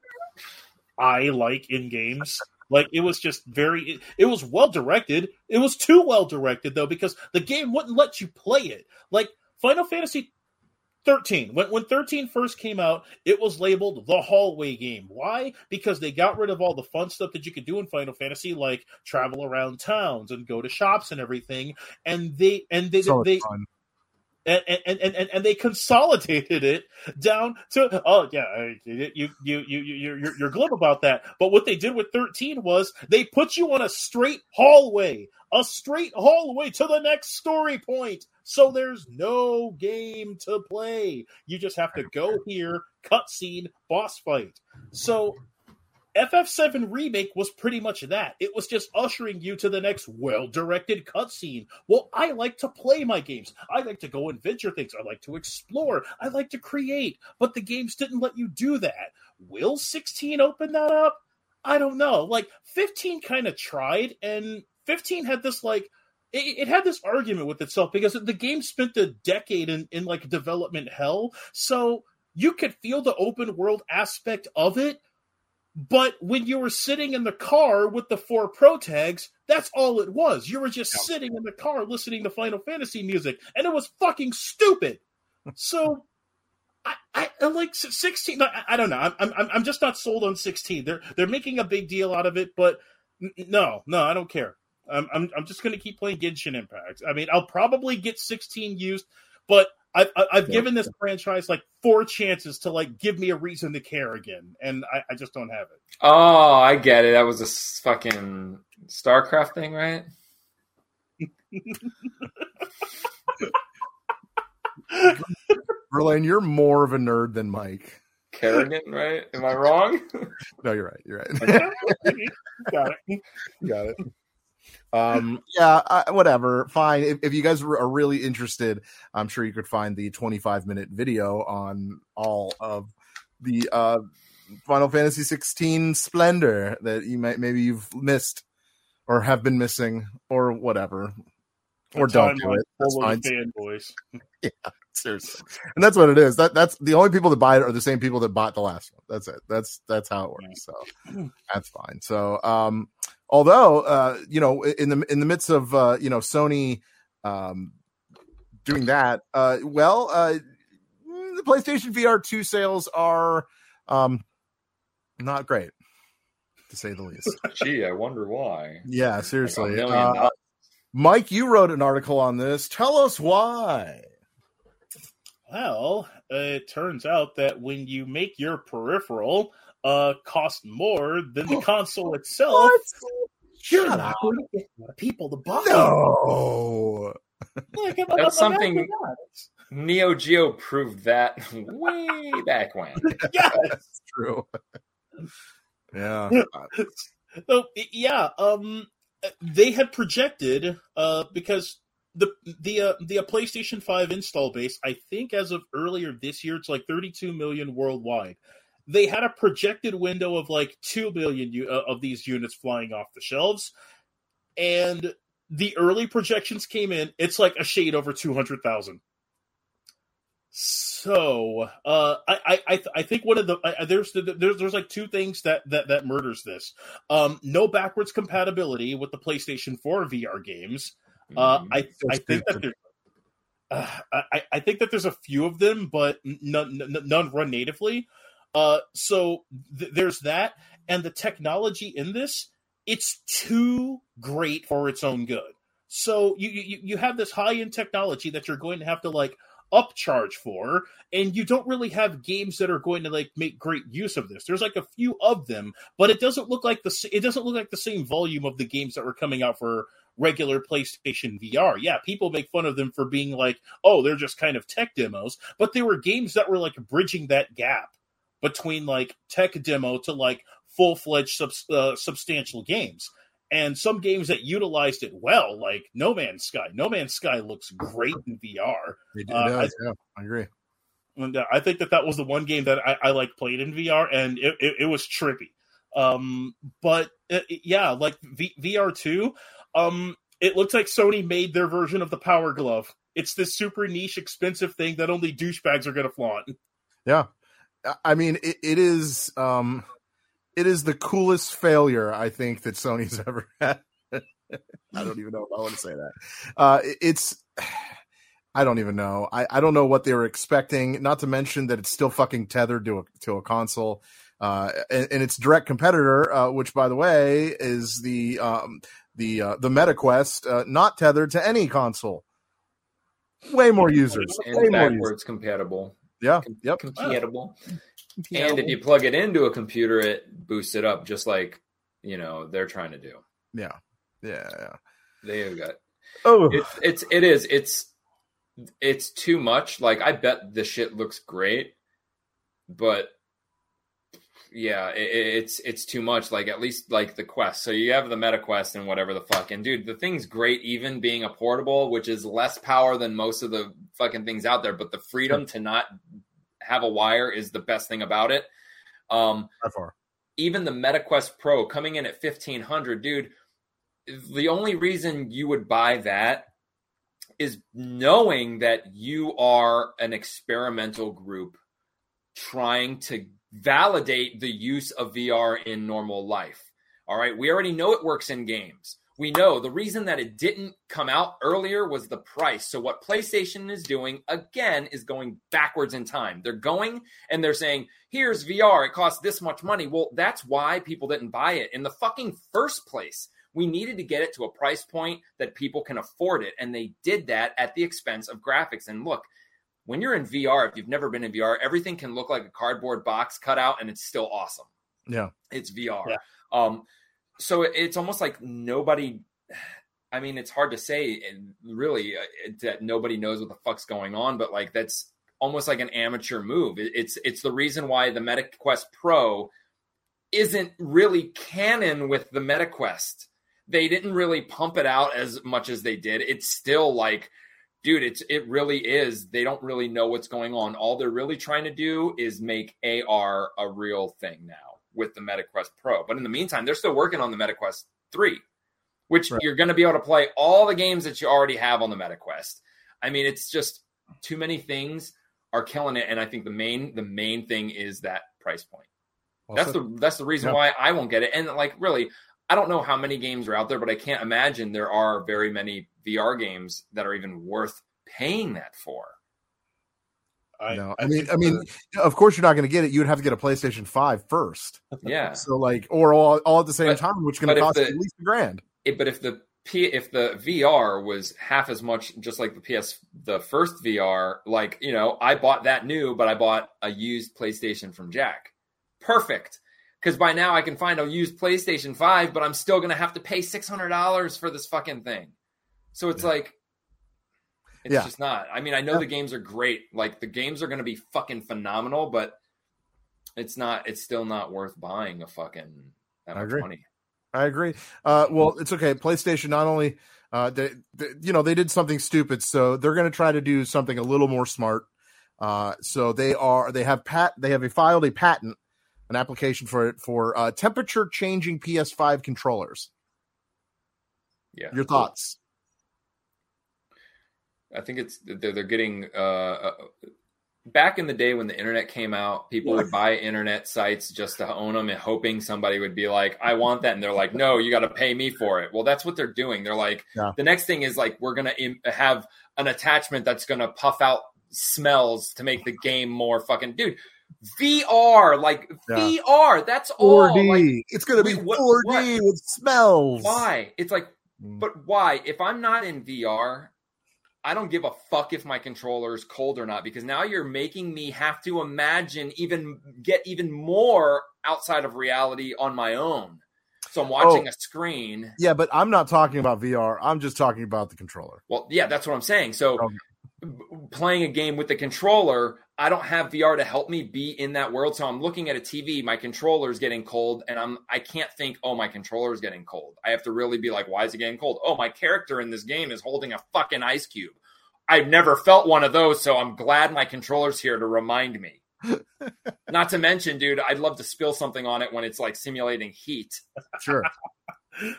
I like in games. Like it was just very. It, it was well directed. It was too well directed though, because the game wouldn't let you play it. Like Final Fantasy 13. When when 13 first came out, it was labeled the hallway game. Why? Because they got rid of all the fun stuff that you could do in Final Fantasy, like travel around towns and go to shops and everything. And they and they so they and and, and, and, they consolidated it down to oh yeah uh, you you you you you're, you're you're glib about that but what they did with 13 was they put you on a straight hallway a straight hallway to the next story point so there's no game to play you just have to go here cutscene boss fight so FF7 Remake was pretty much that. It was just ushering you to the next well directed cutscene. Well, I like to play my games. I like to go and venture things. I like to explore. I like to create. But the games didn't let you do that. Will 16 open that up? I don't know. Like, 15 kind of tried, and 15 had this, like, it, it had this argument with itself because the game spent a decade in, in like development hell. So you could feel the open world aspect of it, but when you were sitting in the car with the four pro tags, that's all it was. You were just sitting in the car listening to Final Fantasy music, and it was fucking stupid. [LAUGHS] So, I, I, like sixteen. I, I don't know. I'm, I'm, I'm just not sold on sixteen. They're, they're making a big deal out of it, but no, no, I don't care. I'm, I'm, I'm just going to keep playing Genshin Impact. I mean, I'll probably get sixteen used, but I've, I- I've Yeah. given this franchise like four chances to like give me a reason to care again, and I, I just don't have it. Oh, I get it. That was a fucking StarCraft thing, right? [LAUGHS] Verlaine, you're more of a nerd than Mike. Kerrigan, right? Am I wrong? [LAUGHS] No, you're right. You're right. [LAUGHS] Got it. Got it. Um, [LAUGHS] yeah, I, whatever. Fine. If, if you guys are really interested, I'm sure you could find the 25 minute video on all of the uh, Final Fantasy 16 splendor that you might maybe you've missed or have been missing or whatever. Or don't do it. That's fine. fanboys. [LAUGHS] Seriously. And that's what it is. That that's the only people that buy it are the same people that bought the last one. That's it. That's that's how it works. So that's fine. So um although uh you know in the in the midst of uh you know Sony um doing that uh well uh the PlayStation VR 2 sales are um not great to say the least. Gee, I wonder why. Yeah, seriously. million Uh. Mike, you wrote an article on this. Tell us why. Well, uh, it turns out that when you make your peripheral uh cost more than the console itself, you're Shut not up. going to get a lot of people to buy. it. No. [LAUGHS] Like, That's imagine something- that. Neo Geo proved that [LAUGHS] way back when. [LAUGHS] yeah, That's true. yeah. so yeah, um, they had projected uh because the the uh, the uh, PlayStation Five install base, I think, as of earlier this year, it's like 32 million worldwide. They had a projected window of like two million u- uh, of these units flying off the shelves, and the early projections came in. It's like a shade over 200,000. So, uh, I, I, I, th- I think one of the I, there's there's there's like two things that that that murders this. Um, no backwards compatibility with the PlayStation 4 VR games. Uh, Mhm. I I think that there, uh, I I think that there's a few of them, but none none, none run natively. Uh, so th- there's that, and the technology in this it's too great for its own good. So you you you have this high end technology that you're going to have to like upcharge for and you don't really have games that are going to like make great use of this there's like a few of them but it doesn't look like the it doesn't look like the same volume of the games that were coming out for regular PlayStation VR. Yeah, people make fun of them for being like, "Oh, they're just kind of tech demos," but they were games that were like bridging that gap between like tech demo to like full-fledged subs- uh, substantial games. And some games that utilized it well, like No Man's Sky. No Man's Sky looks great in VR. It, it Uh, does, yeah, I agree. And uh, I think that that was the one game that I, I like played in VR, and it, it, it was trippy. Um, but uh, yeah, like v- VR two, um, it looks like Sony made their version of the Power Glove. It's this super niche, expensive thing that only douchebags are going to flaunt. Yeah, I mean, it, it is. Um, it is the coolest failure I think that Sony's [LAUGHS] ever had. I don't even know if I want to say that. Uh, it's. [SIGHS] I don't even know. I, I don't know what they were expecting. Not to mention that it's still fucking tethered to a to a console, uh, and, and its direct competitor, uh, which by the way is the um, the uh, the MetaQuest, uh, not tethered to any console. Way more users. And way more backwards users. compatible. Yeah. Com- Yep. Compatible. And if you plug it into a computer, it boosts it up just like you know they're trying to do. Yeah. Yeah. Yeah. They've got Oh. it's it's it is it's it's too much. Like I bet the shit looks great, but yeah, it, it's it's too much. Like at least like the quest. So you have the meta quest and whatever the fuck. And dude, the thing's great, even being a portable, which is less power than most of the fucking things out there. But the freedom to not have a wire is the best thing about it. Um, far. even the MetaQuest Pro coming in at fifteen hundred, dude. The only reason you would buy that is knowing that you are an experimental group trying to validate the use of VR in normal life. All right, we already know it works in games. We know the reason that it didn't come out earlier was the price. So, what PlayStation is doing again is going backwards in time. They're going and they're saying, here's VR, it costs this much money. Well, that's why people didn't buy it in the fucking first place. We needed to get it to a price point that people can afford it. And they did that at the expense of graphics. And look, when you're in VR, if you've never been in VR, everything can look like a cardboard box cut out and it's still awesome. Yeah. It's VR. Yeah. Um, so it's almost like nobody. I mean, it's hard to say, really, uh, that nobody knows what the fuck's going on. But like, that's almost like an amateur move. It- It's it's the reason why the MetaQuest Pro isn't really canon with the MetaQuest. They didn't really pump it out as much as they did. It's still like, dude, it's it really is. They don't really know what's going on. All they're really trying to do is make AR a real thing now with the MetaQuest Pro. But in the meantime, they're still working on the MetaQuest 3, which Right. you're going to be able to play all the games that you already have on the MetaQuest. I mean, it's just too many things are killing it and I think the main the main thing is that price point. Well That's the that's the reason Yeah. why I won't get it. And like really, I don't know how many games are out there, but I can't imagine there are very many VR games that are even worth paying that for. I, no, I mean, I mean, of course you're not going to get it. You'd have to get a PlayStation 5 first. [LAUGHS] Yeah. So like, or all, all at the same But- time, which is going to cost the- you at least a grand. It, but if the P, if the VR was half as much, just like the PS, the first VR, like you know, I bought that new, but I bought a used PlayStation from Jack. Perfect, because by now I can find a used PlayStation Five, but I'm still gonna have to pay six hundred dollars for this fucking thing. So it's like, it's Yeah. just not. I mean, I know Yeah. the games are great, like the games are gonna be fucking phenomenal, but it's not. It's still not worth buying a fucking I agree. money. I agree. Uh, well, it's okay. PlayStation not only, uh, they, they, you know, they did something stupid, so they're going to try to do something a little more smart. Uh, so they are, they have pat, they have a filed a patent, an application for it for uh, temperature changing PS5 controllers. Yeah. Your thoughts? I think it's they're, they're getting uh, uh, back in the day when the internet came out, people would buy internet sites just to own them and hoping somebody would be like, "I want that," and they're like, "No, you got to pay me for it." Well, that's what they're doing. They're like, Yeah. the next thing is like we're gonna Im- have an attachment that's gonna puff out smells to make the game more fucking dude. VR, like Yeah. VR, that's all. 4D. Like, it's going to be what- 4D with smells. why? It's like Mm. but why? If I'm not in VR, I don't give a fuck if my controller is cold or not because now you're making me have to imagine even get even more outside of reality on my own. So I'm watching Oh. a screen. Yeah, but I'm not talking about VR. I'm just talking about the controller. Well, yeah, that's what I'm saying. So Okay. b- playing a game with the controller, I don't have VR to help me be in that world. So I'm looking at a TV, my controller is getting cold, and I'm I can't think, oh, my controller is getting cold. I have to really be like, why is it getting cold? Oh, my character in this game is holding a fucking ice cube. I've never felt one of those, so I'm glad my controller's here to remind me. [LAUGHS] Not to mention, dude, I'd love to spill something on it when it's like simulating heat. Sure. [LAUGHS]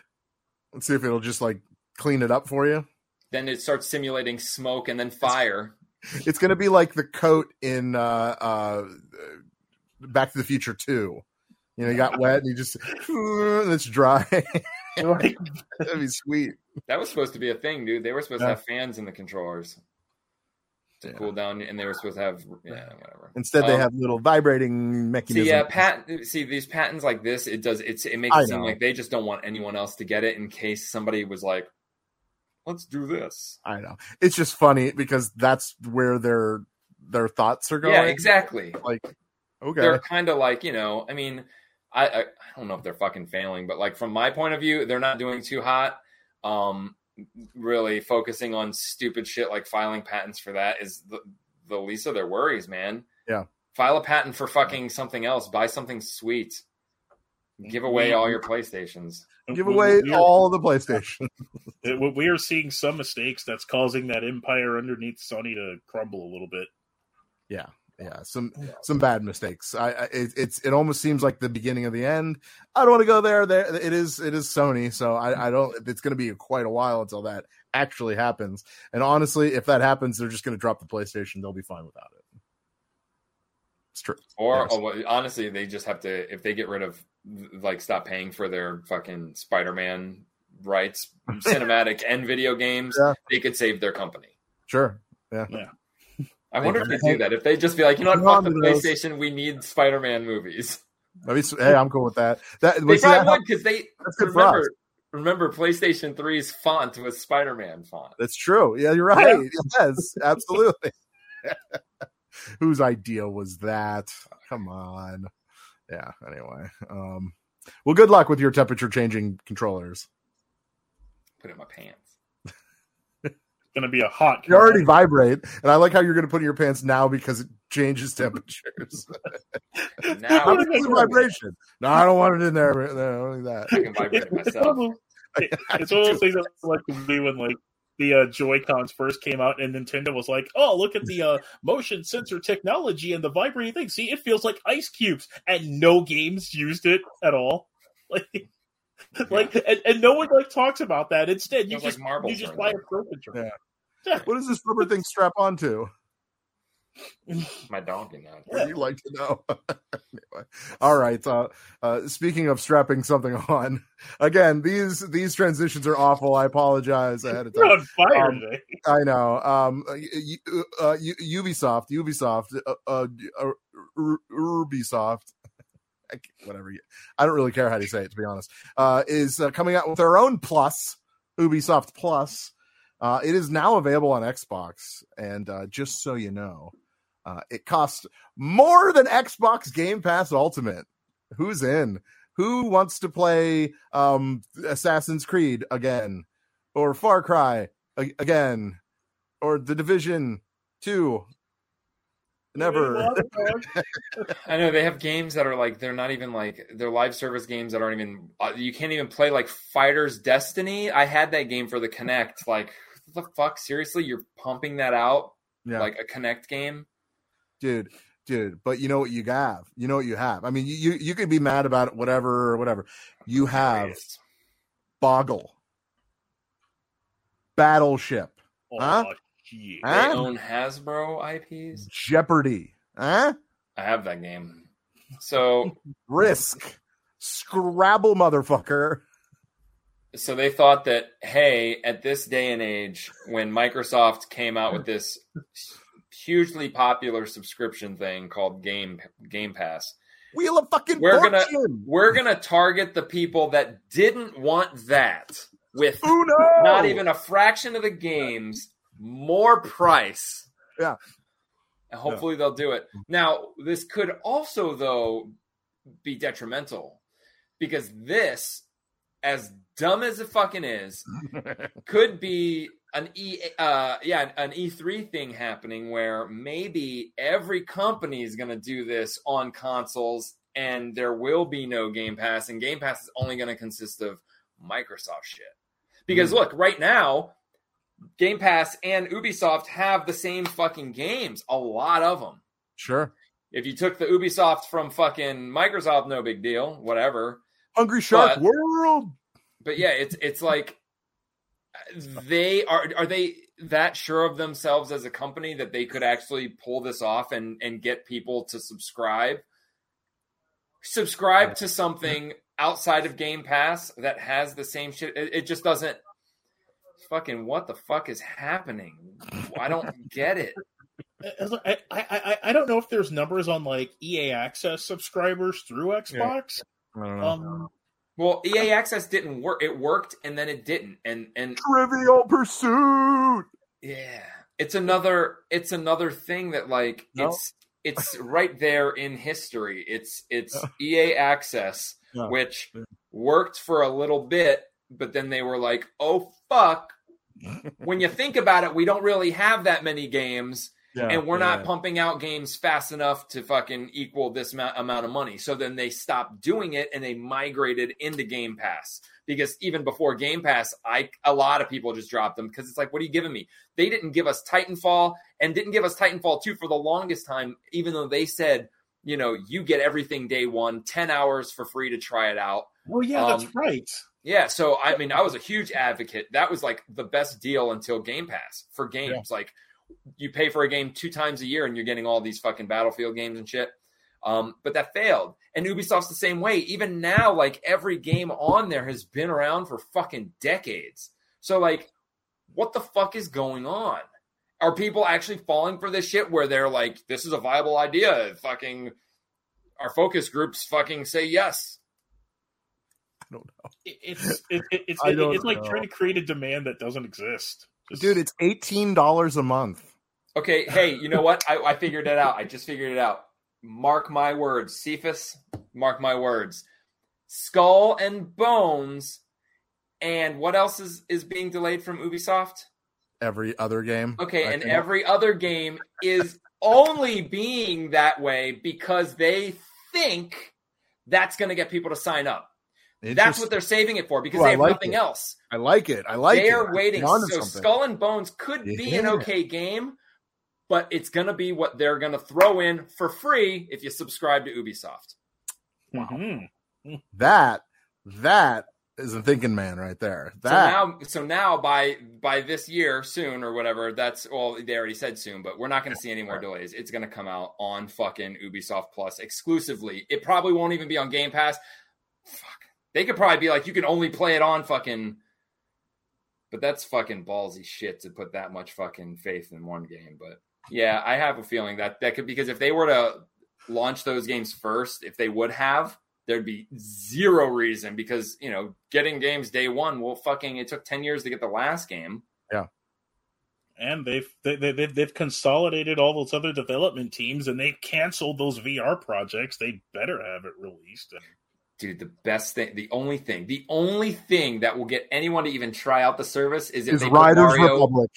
Let's see if it'll just like clean it up for you. Then it starts simulating smoke and then fire. It's going to be like the coat in uh, uh, Back to the Future Two. You know, you got wet and you just and [LAUGHS] it's dry. [LAUGHS] Like, That'd be sweet. That was supposed to be a thing, dude. They were supposed Yeah. to have fans in the controllers to Yeah. cool down, and they were supposed to have yeah, whatever. Instead, they Um, have little vibrating See, mechanisms. yeah, patent. See these patents like this. It does. It's it makes I it seem know. like they just don't want anyone else to get it in case somebody was like, "Let's do this." I know. It's just funny because that's where their their thoughts are going. Yeah, exactly. Like, okay, They're kind of like you know. I mean, I, I I don't know if they're fucking failing, but like from my point of view, they're not doing too hot. Um, really focusing on stupid shit like filing patents for that is the the least of their worries, man. Yeah. File a patent for fucking something else. Buy something sweet. Give away all your PlayStations. give away we are, all the PlayStation. [LAUGHS] we are seeing some mistakes that's causing that empire underneath Sony to crumble a little bit. Yeah, yeah, some some bad mistakes. I, I it, it's it almost seems like the beginning of the end. I don't want to go there. There, it is it is Sony, so I, I don't. It's going to be quite a while until that actually happens. And honestly, if that happens, they're just going to drop the PlayStation. They'll be fine without it. It's true. Or Yes. oh, well, honestly, they just have to if they get rid of like stop paying for their fucking Spider-Man rights, [LAUGHS] cinematic and video games, Yeah. they could save their company. Sure. Yeah. Yeah. I wonder if They- they do that. If they just be like, you know what, Hang on fuck the to those. PlayStation, we need Spider-Man movies. [LAUGHS] I mean, hey, I'm cool with that. That They but see, probably that- would because they that's good for remember remember PlayStation 3's font was Spider-Man font. That's true. Yeah, you're right. Yes, absolutely. [LAUGHS] [LAUGHS] Whose idea was that? Come on. Yeah. Anyway, um, well, good luck with your temperature changing controllers. Put it in my pants. It's Going to be a hot. You already vibrate, and I like how you're going to put in your pants now because it changes [LAUGHS] temperatures. [LAUGHS] Now How does the vibration? No, I don't want it in there. No, only that. I can vibrate it It's myself. one of those- it's one of those things that like to me when like the uh, Joy Cons first came out and Nintendo was like, "Oh, look at the uh, motion sensor technology and the vibrating thing. See, it feels like ice cubes." And no games used it at all. [LAUGHS] Like, like, and, and no one like talks about that. Instead, you Feels like just marbles you just buy a in pro controller. What does this rubber thing strap onto? [LAUGHS] My donkey now. Would you like to know? [LAUGHS] anyway, all right. Uh, uh, speaking of strapping something [LAUGHS] on, again, these these transitions are awful. I apologize ahead of time. fire Um. I know. Um, uh, Ubisoft, Ubisoft, uh, uh, uh, Ubisoft. I Whatever. I don't really care how you say it, to be honest. Uh, is uh, coming out with their own Plus, Ubisoft Plus. Uh, it is now available on Xbox, and uh, just so you know, uh, it costs more than Xbox Game Pass Ultimate. Who's in? Who wants to play um, Assassin's Creed again, or Far Cry a- again, or The Division Two? Never. [LAUGHS] I know they have games that are like they're not even like they're live service games that aren't even uh, you can't even play like Fighters Destiny. I had that game for the Kinect. Like what the fuck? Seriously, you're pumping that out Yeah, like a Kinect game? Dude, dude. But you know what you have? You know what you have? I mean, you you, you can be mad about it, whatever, or whatever. You have Boggle, Battleship, Oh, Huh? shit. They Huh? own Hasbro IPs. Jeopardy, huh? I have that game. So [LAUGHS] Risk, Scrabble, motherfucker. so they thought that hey, at this day and age, when Microsoft came out with this hugely popular subscription thing called Game Game Pass, Wheel of fucking We're gonna- we're gonna target the people that didn't want that with Uno. not even a fraction of the games, more price. Yeah. And hopefully they'll do it. Now, this could also though be detrimental because this, as dumb as it fucking is, [LAUGHS] could be an E uh yeah, an E3 thing happening where maybe every company is going to do this on consoles and there will be no Game Pass and Game Pass is only going to consist of Microsoft shit. Because Hmm. look, right now Game Pass and Ubisoft have the same fucking games, a lot of them. Sure. If you took the Ubisoft from fucking Microsoft, no big deal, whatever. Hungry Shark But- World. But yeah, it's it's like they are are they that sure of themselves as a company that they could actually pull this off and and get people to subscribe? Subscribe to something outside of game pass that has the same shit. It, it just doesn't fucking what the fuck is happening? I don't get it. I, I, I don't know if there's numbers on like EA Access subscribers through Xbox. Yeah. Um, well, EA Access didn't work. It worked and then it didn't. And and Trivial Pursuit. Yeah, it's another. It's another thing that like No. it's it's [LAUGHS] right there in history. It's it's EA Access, Yeah. which worked for a little bit, but then they were like, "Oh fuck." [LAUGHS] when you think about it, we don't really have that many games Yeah, and we're not pumping out games fast enough to fucking equal this amount, amount of money. So then they stopped doing it and they migrated into Game Pass because even before Game Pass, I a lot of people just dropped them because it's like, what are you giving me? They didn't give us Titanfall and didn't give us Titanfall 2 for the longest time, even though they said, you know, you get everything day one, 10 hours for free to try it out. oh yeah, that's Um, right. Yeah, so I mean, I was a huge advocate. That was like the best deal until Game Pass for games. Like you pay for a game two times a year and you're getting all these fucking Battlefield games and shit. Um, but that failed. And Ubisoft's the same way. Even now, like every game on there has been around for fucking decades. So like, what the fuck is going on? Are people actually falling for this shit where they're like, this is a viable idea? Fucking our focus groups fucking say yes. I don't know. It, it's it, it, it's [LAUGHS] it, don't it's like know. trying to create a demand that doesn't exist. Just- Dude, it's eighteen dollars a month. Okay, hey, you know what? I, I figured it out. I just figured it out. Mark my words, Cephas. Mark my words. Skull and Bones, and what else is is being delayed from Ubisoft? Every other game. Okay, I and think. every other game is only being that way because they think that's going to get people to sign up. That's what they're saving it for because Ooh, they have like nothing it. else. I like it. I like it. They're waiting. onto So something. Skull and Bones could be an okay game, but it's going to be what they're going to throw in for free if you subscribe to Ubisoft. Mhm. that that is a thinking man right there. That So now, so now by by this year soon or whatever, that's well they already said soon, but we're not going to see any more delays. It's going to come out on fucking Ubisoft Plus exclusively. It probably won't even be on Game Pass. Fuck, they could probably be like, you can only play it on fucking. But that's fucking ballsy shit to put that much fucking faith in one game. But yeah, I have a feeling that that could because if they were to launch those games first, if they would have, there'd be zero reason because you know getting games day one. Well, fucking, it took ten years to get the last game. Yeah and they've they, they, they've they've consolidated all those other development teams, and they've canceled those VR projects. They better have it released. And Dude, the best thing, the only thing, the only thing that will get anyone to even try out the service is if is they put Riders Mario, Republic.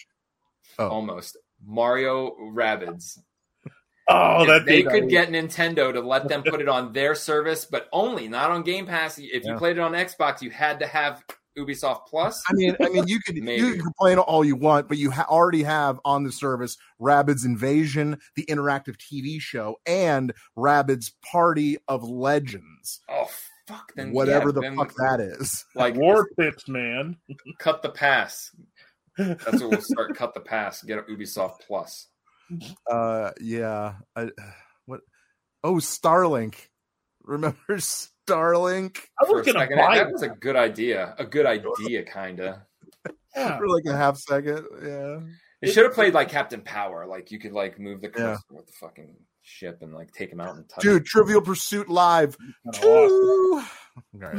Oh. almost Mario Rabbids. [LAUGHS] oh, If that they thing- could get Nintendo to let them [LAUGHS] put it on their service, but only not on Game Pass. If you played it on Xbox, you had to have Ubisoft Plus. I mean, I mean, you could you can complain all you want, but you ha- already have on the service Rabbids Invasion, the interactive TV show, and Rabbids Party of Legends. Oh fuck! Then Whatever yeah, the then, fuck that is. Like War Pits, man. [LAUGHS] cut the pass. That's what we'll [LAUGHS] start. cut the pass. Get Ubisoft Plus. Uh, yeah. I, what? Oh, Starlink. Remember [LAUGHS] Starlink I was gonna second, buy that was a good idea. A good idea, kinda. Yeah. [LAUGHS] for like a half second? Yeah. It should have played like Captain Power. Like you could like move the Yeah. cursor with the fucking ship and like take him out and touch. Dude, him. Trivial Pursuit Live. Kinda awesome.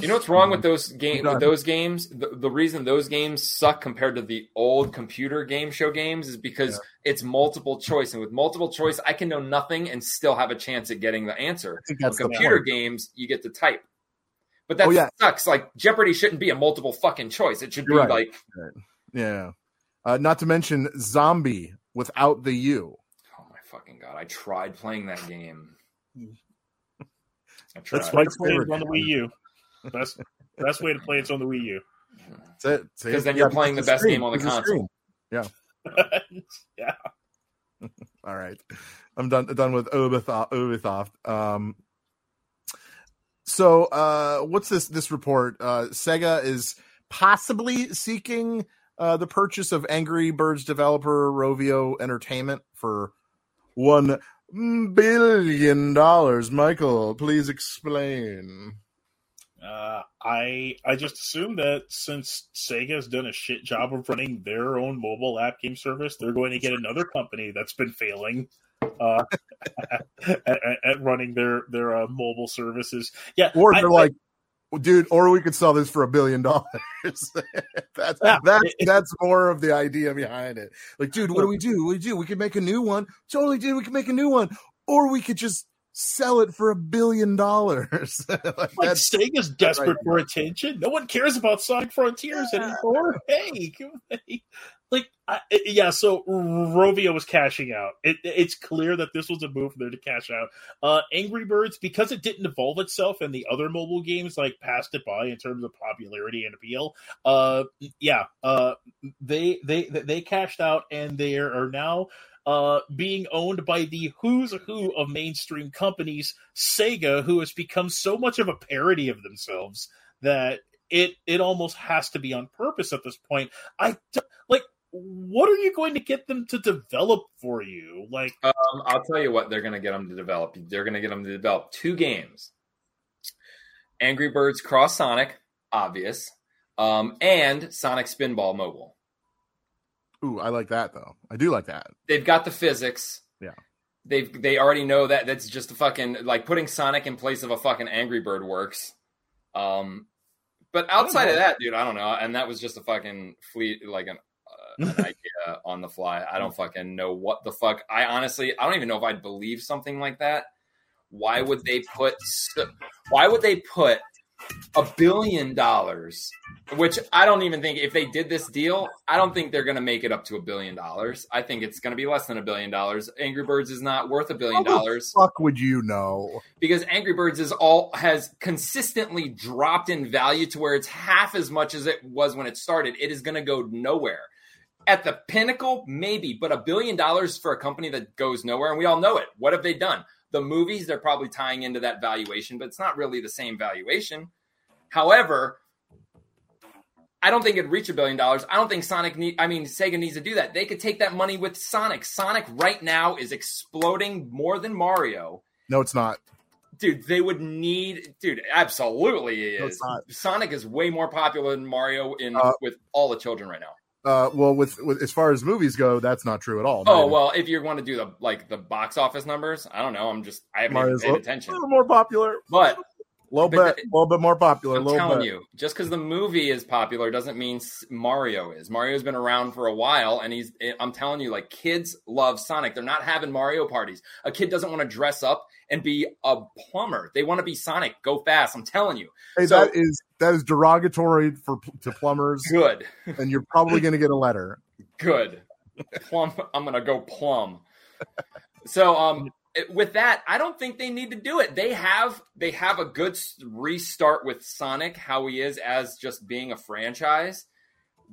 You know what's wrong with those games? done. With those games, the, the reason those games suck compared to the old computer game show games is because it's multiple choice, and with multiple choice, I can know nothing and still have a chance at getting the answer. With computer games, you get to type, but that Oh, yeah. sucks. Like Jeopardy shouldn't be a multiple fucking choice. It should be You're right. like, Yeah. Uh, not to mention Zombie without the U. my fucking god! I tried playing that game. I tried. That's why it's Favorite on the Wii U. Best best way to play it's on the Wii U. That's it. See? 'Cause then Yeah, you're playing because the best screen, game on the because console. screen. yeah. [LAUGHS] [LAUGHS] All right, I'm done. Done with Ubisoft. Ubisoft. Um, so, uh, what's this? This report? Uh, Sega is possibly seeking uh, the purchase of Angry Birds developer Rovio Entertainment for one billion dollars. Michael, please explain. Uh, I I just assume that since Sega has done a shit job of running their own mobile app game service, they're going to get another company that's been failing uh, [LAUGHS] at, at, running their their uh, mobile services. Yeah, or they're I, like, dude, or we could sell this for a billion dollars. [LAUGHS] that's yeah, that's [LAUGHS] that's more of the idea behind it. Like, dude, what do we do? What do we do? We could make a new one. Totally, dude. We could make a new one, or we could just sell it for a billion dollars. [LAUGHS] like, like Sega's desperate right for attention. No one cares about Sonic Frontiers yeah. anymore. Hey, like I, yeah. So Rovio was cashing out. It, it's clear that this was a move for them to cash out. Uh, Angry Birds because it didn't evolve itself, and the other mobile games like passed it by in terms of popularity and appeal. Uh, yeah. Uh, they they they cashed out, and they are now uh, being owned by the who's who of mainstream companies, Sega, who has become so much of a parody of themselves that it it almost has to be on purpose at this point. I like. What are you going to get them to develop for you? Like, um, I'll tell you what they're going to get them to develop. They're going to get them to develop two games: Angry Birds Cross Sonic, obvious, um, and Sonic Spinball Mobile. Ooh, I like that though. I do like that. They've got the physics. Yeah. They've they already know that that's just a fucking like putting Sonic in place of a fucking Angry Bird works. Um, but outside of that, dude, I don't know. And that was just a fucking fleet like an, an idea on the fly. I don't fucking know what the fuck. I honestly, I don't even know if I'd believe something like that. Why would they put? Why would they put a billion dollars, which I don't even think if they did this deal, I don't think they're going to make it up to a billion dollars. I think it's going to be less than a billion dollars. Angry Birds is not worth a billion dollars. Fuck, would you know? Because Angry Birds is all has consistently dropped in value to where it's half as much as it was when it started. It is going to go nowhere. At the pinnacle, maybe, but a billion dollars for a company that goes nowhere, and we all know it. What have they done? The movies, they're probably tying into that valuation, but it's not really the same valuation. However, I don't think it'd reach a billion dollars. I don't think Sonic need I mean Sega needs to do that. They could take that money with Sonic. Sonic right now is exploding more than Mario. No, it's not. Dude, they would need dude, absolutely it is. No, Sonic is way more popular than Mario in uh, with all the children right now. Uh, well, with, with as far as movies go, that's not true at all. Oh well, if you're going to do the like the box office numbers, I don't know. I'm just I haven't Mario's paid attention. [LAUGHS] A little more popular, but a little bit, a little bit more popular. I'm telling bit. you, just because the movie is popular doesn't mean Mario is. Mario's been around for a while, and he's. Eh, I'm telling you, like kids love Sonic. They're not having Mario parties. A kid doesn't want to dress up and be a plumber. They want to be Sonic. Go fast. I'm telling you. Hey, so, that is that is derogatory for to plumbers. Good. And you're probably going to get a letter. Good. Plum. I'm going to go plum. So um with that, I don't think they need to do it. They have they have a good restart with Sonic, how he is as just being a franchise.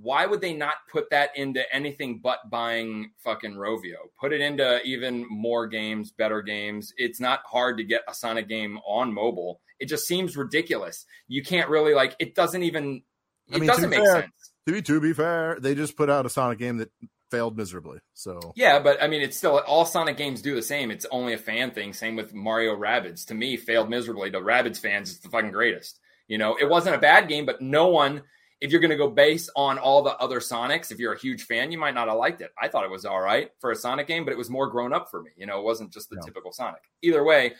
Why would they not put that into anything but buying fucking Rovio? Put it into even more games, better games. It's not hard to get a Sonic game on mobile. It just seems ridiculous. You can't really like. It doesn't even. It I mean, doesn't make fair, sense. To be to be fair, they just put out a Sonic game that failed miserably. So yeah, but I mean, it's still all Sonic games do the same. It's only a fan thing. Same with Mario Rabbids. To me, failed miserably. To Rabbids fans, it's the fucking greatest. You know, it wasn't a bad game, but no one. If you're going to go base on all the other Sonics, if you're a huge fan, you might not have liked it. I thought it was all right for a Sonic game, but it was more grown up for me. You know, it wasn't just the no. typical Sonic. Either way,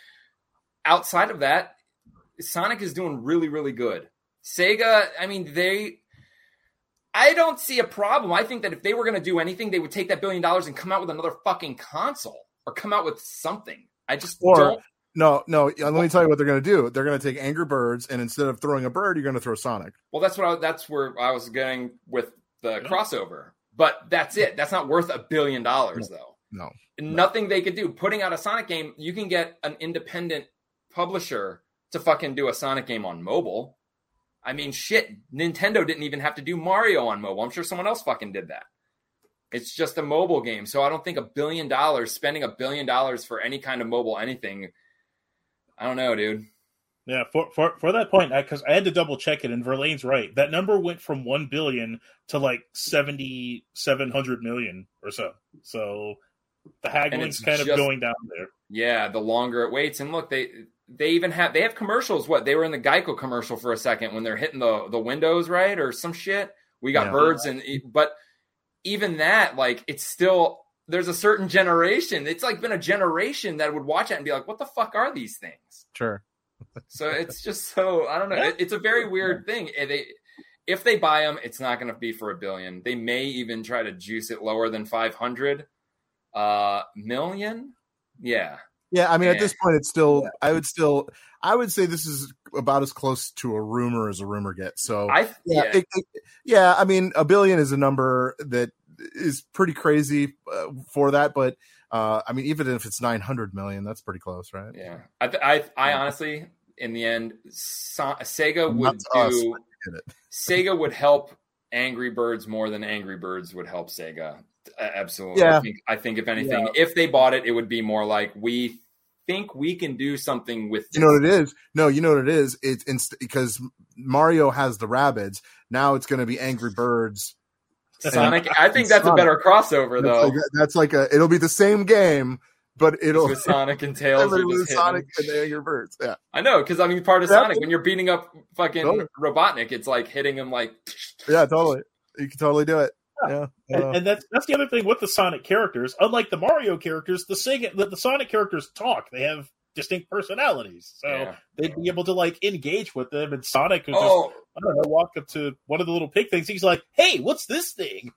outside of that, Sonic is doing really, really good. Sega, I mean, they I don't see a problem. I think that if they were going to do anything, they would take that billion dollars and come out with another fucking console or come out with something. I just or, don't. No, no. Uh, let me tell you what they're going to do. They're going to take Angry Birds, and instead of throwing a bird, you're going to throw Sonic. Well, that's what I, that's where I was getting with the crossover. But that's it. That's not worth a billion dollars, no, though. No, nothing no. they could do. Putting out a Sonic game, you can get an independent publisher to fucking do a Sonic game on mobile. I mean, shit, Nintendo didn't even have to do Mario on mobile. I'm sure someone else fucking did that. It's just a mobile game. So I don't think a billion dollars, spending a billion dollars for any kind of mobile anything, I don't know, dude. Yeah, for for, for that point, because I, I, had to double check it, and Verlaine's right. That number went from one billion to like seventy seven hundred million or so. So the haggling's kind just, of going down there. Yeah, the longer it waits, and look, they they even have they have commercials. What they were in the Geico commercial for a second when they're hitting the the windows, right, or some shit. We got yeah. birds, and but even that, like, it's still there's a certain generation. It's like been a generation that would watch it and be like, "What the fuck are these things?" Sure. so it's just so I don't know. It, it's a very weird thing. They if they buy them, it's not going to be for a billion. They may even try to juice it lower than five hundred uh, million. Yeah. Yeah, I mean, at this point, it's still. Yeah. I would still. I would say this is about as close to a rumor as a rumor gets. So, I yeah, yeah. It, it, yeah I mean, a billion is a number that is pretty crazy uh, for that, but uh, I mean, even if it's 900 million, that's pretty close, right? Yeah. I, I, I honestly, in the end, Sega would do, Sega would help Angry Birds more than Angry Birds would help Sega. Absolutely. Yeah. I think, I think if anything, yeah. if they bought it, it would be more like we think we can do something with. This. You know what it is? No, you know what it is. It's because Mario has the rabbits. Now it's going to be Angry Birds Sonic. I think that's Sonic. a better crossover, though. That's like, that's like, a. It'll be the same game, but it'll with Sonic and [LAUGHS] Tails. with Sonic and the Angry Birds. Yeah, I know because I mean, part of Sonic when you're beating up fucking totally. Robotnik, it's like hitting him like. [LAUGHS] Yeah, totally. You can totally do it. Yeah, and, and, that's that's the other thing with the Sonic characters. Unlike the Mario characters, the Sega the, the Sonic characters talk. They have distinct personalities, so yeah. they'd be able to like engage with them. And Sonic would oh. just I don't know walk up to one of the little pig things. He's like, "Hey, what's this thing?"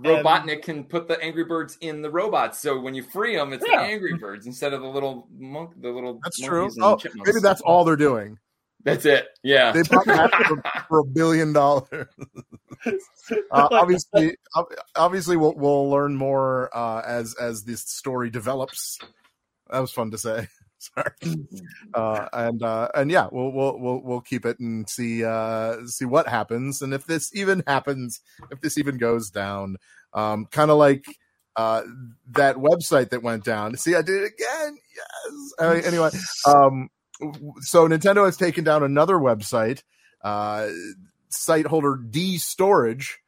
Robotnik and, can put the Angry Birds in the robots, so when you free them, it's yeah. the Angry Birds instead of the little monk, the little. That's true. Oh, maybe that's all they're doing. That's it. Yeah, they bought that for, for, a billion dollars. [LAUGHS] uh, obviously, obviously, we'll we'll learn more uh, as as this story develops. That was fun to say. [LAUGHS] Sorry, uh, and uh, and yeah, we'll we'll we'll we'll keep it and see uh, see what happens, and if this even happens, if this even goes down, um, kind of like uh, that website that went down. See, I did it again. Yes. anyway, um, so Nintendo has taken down another website, uh, site holder D Storage.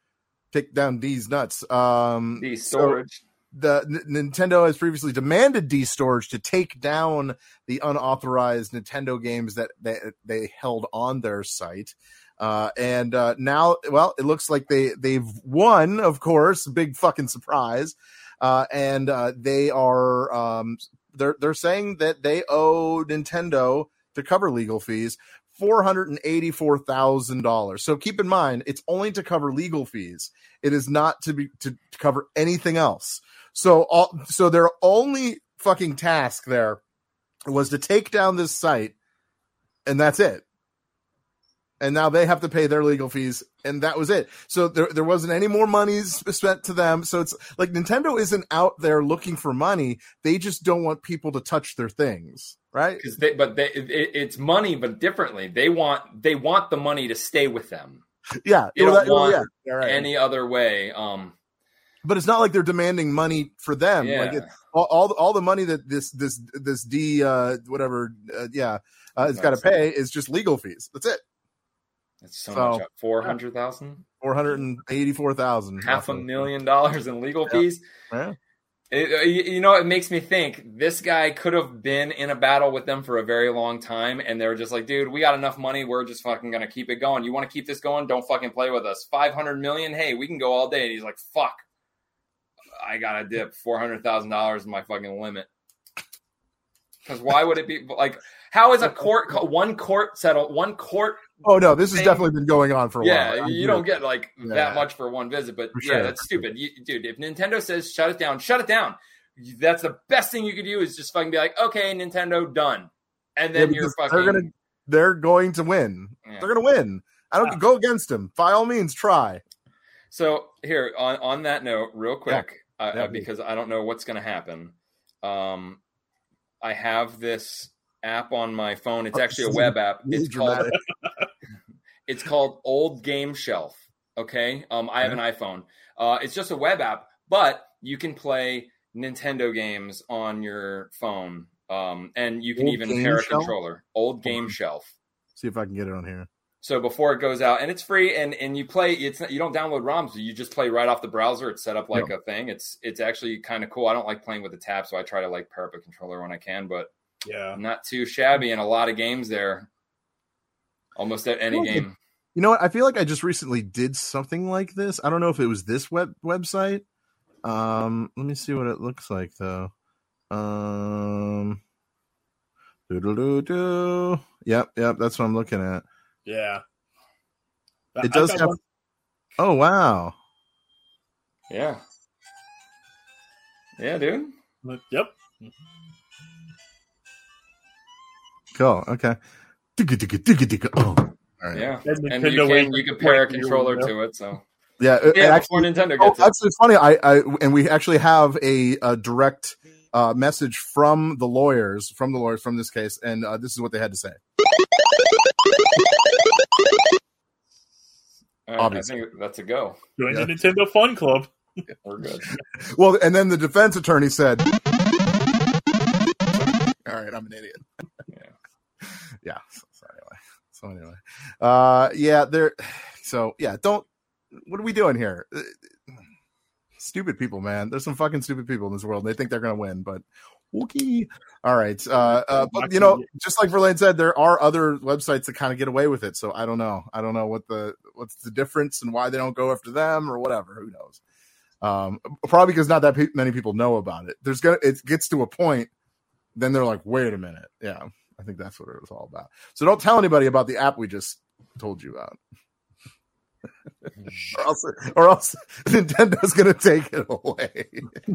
Take down D's nuts. Um, D Storage. So the N- Nintendo has previously demanded D Storage to take down the unauthorized Nintendo games that they, they held on their site. Uh, and uh, now, well, it looks like they they've won. Of course, big fucking surprise. Uh, and uh, they are um, they're they're saying that they owe Nintendo to cover legal fees four hundred and eighty four thousand dollars. So keep in mind, it's only to cover legal fees. It is not to be to, to cover anything else. So all so their only fucking task there was to take down this site, and that's it. And now they have to pay their legal fees and that was it. So there, there wasn't any more money spent to them. So it's like nintendo isn't out there looking for money. They just don't want people to touch their things right? Because they but they, it, it's money but differently. They want they want the money to stay with them. Yeah. They don't that, want yeah, right. any other way. Um but it's not like they're demanding money for them yeah. like it, all, all, all the money that this this this d uh whatever uh, yeah uh, has got to pay is just legal fees that's it that's so, so much. Four hundred thousand. Four hundred and eighty-four thousand. Half a million dollars in legal yeah. fees. Yeah. It, uh, you know, it makes me think this guy could have been in a battle with them for a very long time, and they're just like, dude, we got enough money. We're just fucking gonna keep it going. You want to keep this going? Don't fucking play with us. Five hundred million? Hey, we can go all day. And he's like, fuck, I gotta dip four hundred thousand dollars in my fucking limit. Because why would it be like? How is a court one court settle one court Oh no, this has definitely been going on for a yeah, while. Yeah, you don't get like yeah. that much for one visit, but for yeah, sure. that's stupid, you, dude. If Nintendo says shut it down, shut it down. That's the best thing you could do is just fucking be like, okay, Nintendo, done, and then yeah, you're fucking. They're gonna, they're going to win. They're gonna win. I don't go against them. By all means, try. So here, on on that note, real quick, uh, because I don't know what's gonna happen. Um, I have this app on my phone. It's actually a web app. It's called [LAUGHS] it's called Old Game Shelf. Okay, um, I have an iPhone. Uh, it's just a web app, but you can play Nintendo games on your phone. Um, and you can Old even pair a controller. Old game shelf. See if I can get it on here. So before it goes out, and it's free, and and you play. It's not, you don't download ROMs. You just play right off the browser. It's set up like a thing. It's it's actually kind of cool. I don't like playing with the tap, so I try to like pair up a controller when I can, but Yeah. not too shabby. And a lot of games there. Almost at any game. You know what? I feel like I just recently did something like this. I don't know if it was this web website. Um, let me see what it looks like though. Um, doo-doo-doo-doo. Yep, yep, that's what I'm looking at. Yeah. It I've does got have. one- Oh wow! Yeah. Yeah, dude. Yep. Cool. Okay. Digga, digga, digga, digga. Oh, all right. Yeah. And, And you can you can pair a controller you to it. So Yeah. it- it actually, before Nintendo oh, gets it. actually, it's funny. I, I and we actually have a, a direct uh, message from the lawyers, from the lawyers, from this case, and uh, this is what they had to say. All right, I obviously. think that's a go. Join Yeah. the Nintendo Fun Club. We're good. [LAUGHS] Well, and then the defense attorney said, "All right, I'm an idiot." Yeah. [LAUGHS] yeah. So, so anyway, so anyway, uh, yeah, there. So yeah, don't. What are we doing here? Uh, Stupid people, man. There's some fucking stupid people in this world. And They think they're gonna win, but okay. All right. Uh, uh, but you know, just like Verlaine said, there are other websites that kind of get away with it. So I don't know. I don't know what the what's the difference and why they don't go after them or whatever. Who knows? Um, probably because not that pe- many people know about it. There's gonna it gets to a point, then they're like, wait a minute, yeah. I think that's what it was all about. So don't tell anybody about the app we just told you about, or else, or else [LAUGHS] Nintendo's gonna take it away.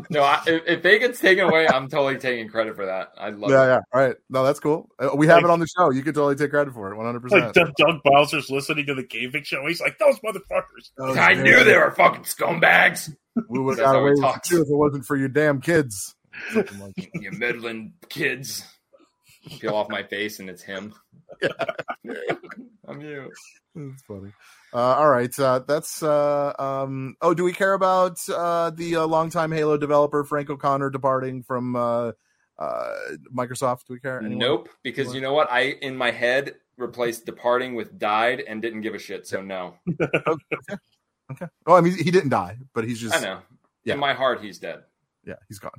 No, I, if, if they get taken away, I'm totally taking credit for that. I love yeah, it. yeah. All right, no, that's cool. Uh, we have Like- it on the show. You can totally take credit for it, one hundred Like percent. Doug Doug Bowser's listening to the gaming show. He's like, those motherfuckers. I knew they were fucking scumbags. We would have got how away with it if it wasn't for you damn kids. [LAUGHS] Like that. You meddling kids. Peel off my face, and it's him. [LAUGHS] [LAUGHS] I'm you. That's funny. Uh, all right, uh, that's. Uh, um, oh, do we care about uh, the uh, longtime Halo developer Frank O'Connor departing from uh, uh, Microsoft? Do we care? Anyone? Nope, because you know what? I in my head replaced departing with died and didn't give a shit. So no, [LAUGHS] okay. Okay. Well, I mean, he didn't die, but he's just. I know. Yeah. In my heart, he's dead. Yeah, he's gone.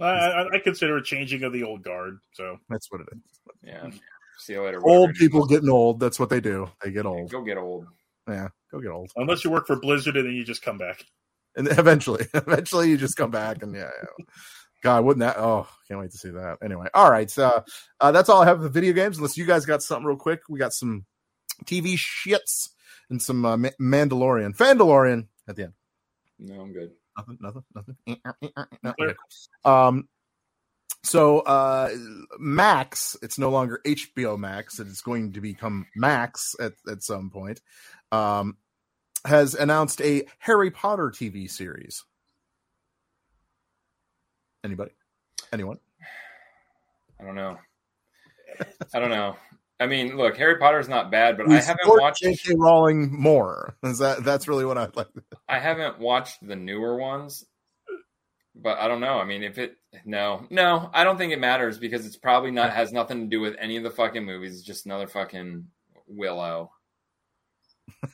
I, I, I consider a changing of the old guard. So That's what it is. Yeah. See you later. Old people getting old. That's what they do. They get old. Go get old. Yeah, go get old. unless you work for Blizzard and then you just come back. And [LAUGHS] eventually, [LAUGHS] eventually, you just come back and yeah, yeah. God, wouldn't that? Oh, can't wait to see that. Anyway, all right. So uh, that's all I have for the video games. Unless you guys got something real quick, we got some TV shits and some uh, Ma- Mandalorian, Fandalorian at the end. No, I'm good. Nothing, nothing, nothing. No. Um, so uh, Max, it's no longer HBO Max; it's going to become Max at at some point. Um, has announced a Harry Potter TV series. Anybody? Anyone? I don't know. I don't know. I mean, look, Harry Potter's not bad, but We I haven't watched. J.K. Rowling more. Is that that's really what I like? [LAUGHS] I haven't watched the newer ones, but I don't know. I mean, if it no, no, I don't think it matters because it's probably not has nothing to do with any of the fucking movies. It's just another fucking Willow.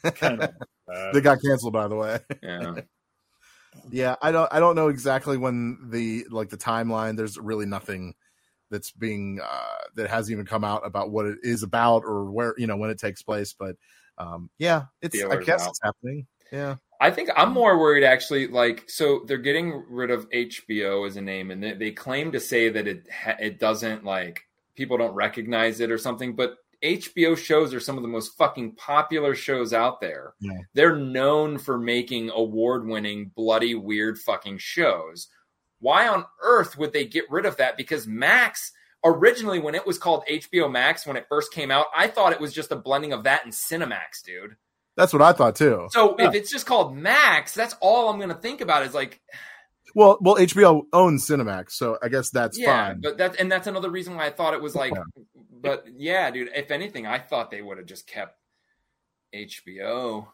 Kind of. Uh, They got canceled, by the way. Yeah, [LAUGHS] Yeah, I don't I don't know exactly when the like the timeline. There's really nothing that's being uh that hasn't even come out about what it is about or where you know when it takes place. But um yeah, it's I guess out. it's happening. Yeah. I think I'm more worried actually. Like, so they're getting rid of HBO as a name, and they, they claim to say that it it doesn't like people don't recognize it or something. But HBO shows are some of the most fucking popular shows out there. Yeah. They're known for making award winning, bloody, weird fucking shows. Why on earth would they get rid of that? Because Max originally, when it was called HBO Max, when it first came out, I thought it was just a blending of that and Cinemax, dude. That's what I thought too. So Yeah. if it's just called Max, that's all I'm going to think about is like, Well, well, HBO owns Cinemax, so I guess that's yeah, fine. but that's and that's another reason why I thought it was like, Yeah. but yeah, dude. If anything, I thought they would have just kept HBO.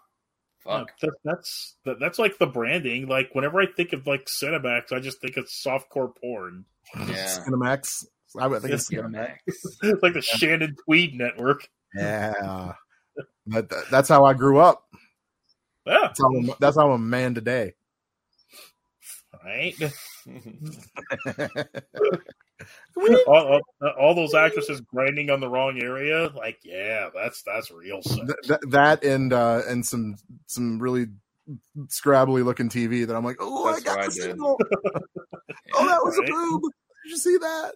Yeah, Fuck. that, that's that, that's like the branding. Like whenever I think of like Cinemax, I just think of softcore porn. [LAUGHS] Yeah. Cinemax, I would think it's DMX. It's like the Shannon Tweed network. yeah. That, that- that's how I grew up. Yeah, That's how, I'm, that's how I'm a man today. Right. [LAUGHS] all, all, all those actresses grinding on the wrong area, like yeah, that's that's real sex. Th- th- that and uh and some some really scrabbly looking TV that I'm like, oh, I That's got what I the did. signal. [LAUGHS] [LAUGHS] Oh, that was Right. a boob. Did you see that?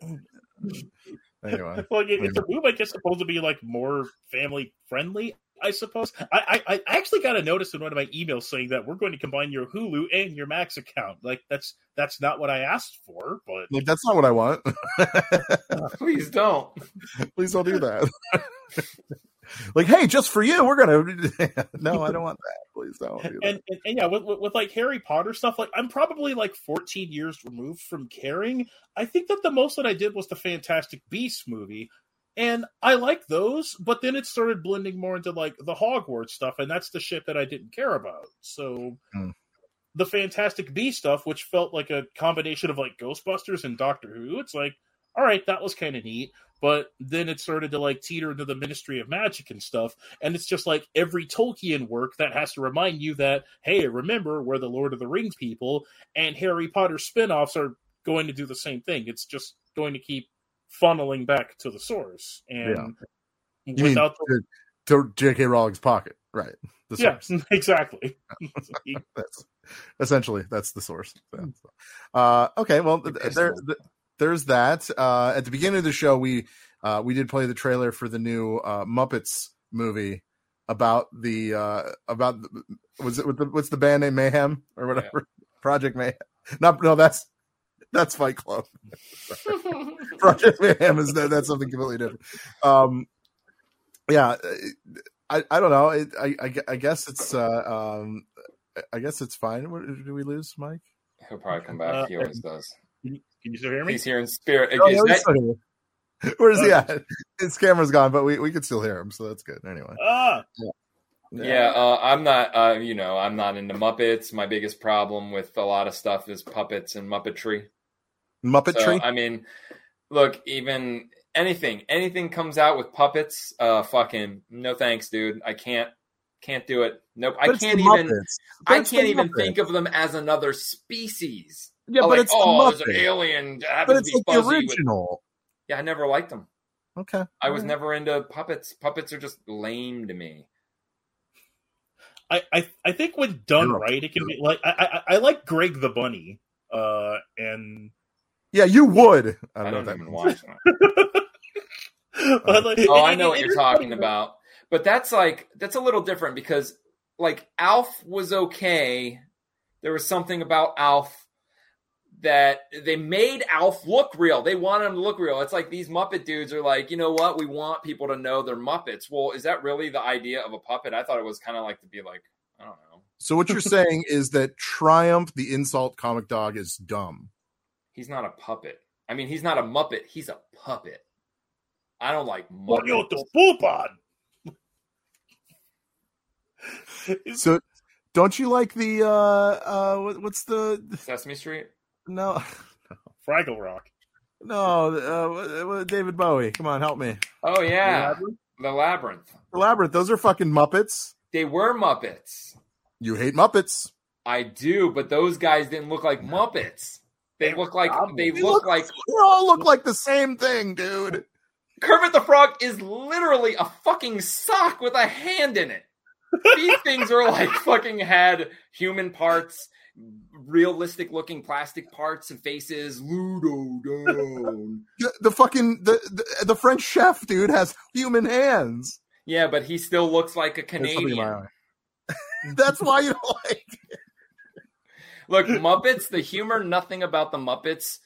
Anyway, Well, it- it's a move, I guess, supposed to be like more family friendly. I suppose. I, I I actually got a notice in one of my emails saying that we're going to combine your Hulu and your Max account. Like that's that's not what I asked for, but like that's not what I want. [LAUGHS] Uh, please don't. [LAUGHS] Please don't do that. [LAUGHS] like, hey, just for you, we're gonna. no, I don't want that. Please don't do that. and, and, and yeah, with, with, with like Harry Potter stuff, like I'm probably like 14 years removed from caring. I think that the most that I did was the Fantastic Beasts movie, and I like those. But then it started blending more into like the Hogwarts stuff, and that's the shit that I didn't care about. So. Hmm. The Fantastic Beast stuff, which felt like a combination of like Ghostbusters and Doctor Who, it's like, all right, that was kind of neat. But then it started to like teeter into the Ministry of Magic and stuff, and it's just like every Tolkien work that has to remind you that, hey, remember, we're the Lord of the Rings people, and Harry Potter spin offs are going to do the same thing. It's just going to keep funneling back to the source. And You mean without the, to, to J.K. Rowling's pocket, right? The yeah, source. [LAUGHS] exactly. [LAUGHS] That's essentially that's the source. So, Uh, okay, well, th- there, there's that. Uh, at the beginning of the show, we uh, we did play the trailer for the new uh, Muppets movie about the uh, about the, was it with the what's the band name Mayhem or whatever [LAUGHS] Project Mayhem? Not no, that's that's Fight Club. Project Mayhem is that, that's something completely different. Um, yeah, I I don't know. It, I, I I guess it's uh um I guess it's fine. What, did we lose, Mike? He'll probably come back. Uh, he always does. Can you still hear me? He's here in spirit. Oh, Is yeah, that- he's still here. Where's he at? His camera's gone, but we, we can still hear him, so that's good. Anyway, Ah, Yeah, uh, I'm not. Uh, you know, I'm not into Muppets. My biggest problem with a lot of stuff is puppets and Muppetry. Muppet So, Tree. I mean, look, even anything, anything comes out with puppets. Uh, fucking no thanks, dude. I can't, can't do it. Nope. I But it's can't even. I can't even Muppets. think of them as another species. Yeah, Oh, but like, it's oh, the there's an Muppet. alien. But it's like the fuzzy with- original. Yeah, I never liked them. Okay, I was Alright. never into puppets. Puppets are just lame to me. I, I I think when done right, it can be like I, I I like Greg the Bunny, uh, and Yeah, you would. I I don't know don't what that even means. watch them. [LAUGHS] like, Oh, I know what you're talking about. But that's like that's a little different because like Alf was okay. There was something about Alf that they made Alf look real. They wanted him to look real. It's like these Muppet dudes are like, you know what? We want people to know they're Muppets. Well, is that really the idea of a puppet? I thought it was kind of like to be like, I don't know. So what you're saying is that Triumph, the insult comic dog, is dumb. He's not a puppet. I mean, he's not a Muppet. He's a puppet. I don't like What you Muppets. to poop on? So don't you like the uh uh what's the [LAUGHS] Sesame Street. no [LAUGHS] Fraggle Rock. no uh what- what- David Bowie? Come on, help me. Oh yeah, Labyrinth? the labyrinth. The Labyrinth. Those are fucking Muppets. They were Muppets. You hate Muppets. I do, but those guys didn't look like Muppets. They look like they They look like [LAUGHS] They all look [LAUGHS] like the same thing, dude. Kermit the Frog is literally a fucking sock with a hand in it. These [LAUGHS] things are like fucking had human parts, realistic looking plastic parts and faces. Ludo down. The, the fucking the, the the French chef dude has human hands. Yeah, but he still looks like a There's something in my Canadian. That's why you don't like. Look, Muppets, the humor, nothing about the Muppets.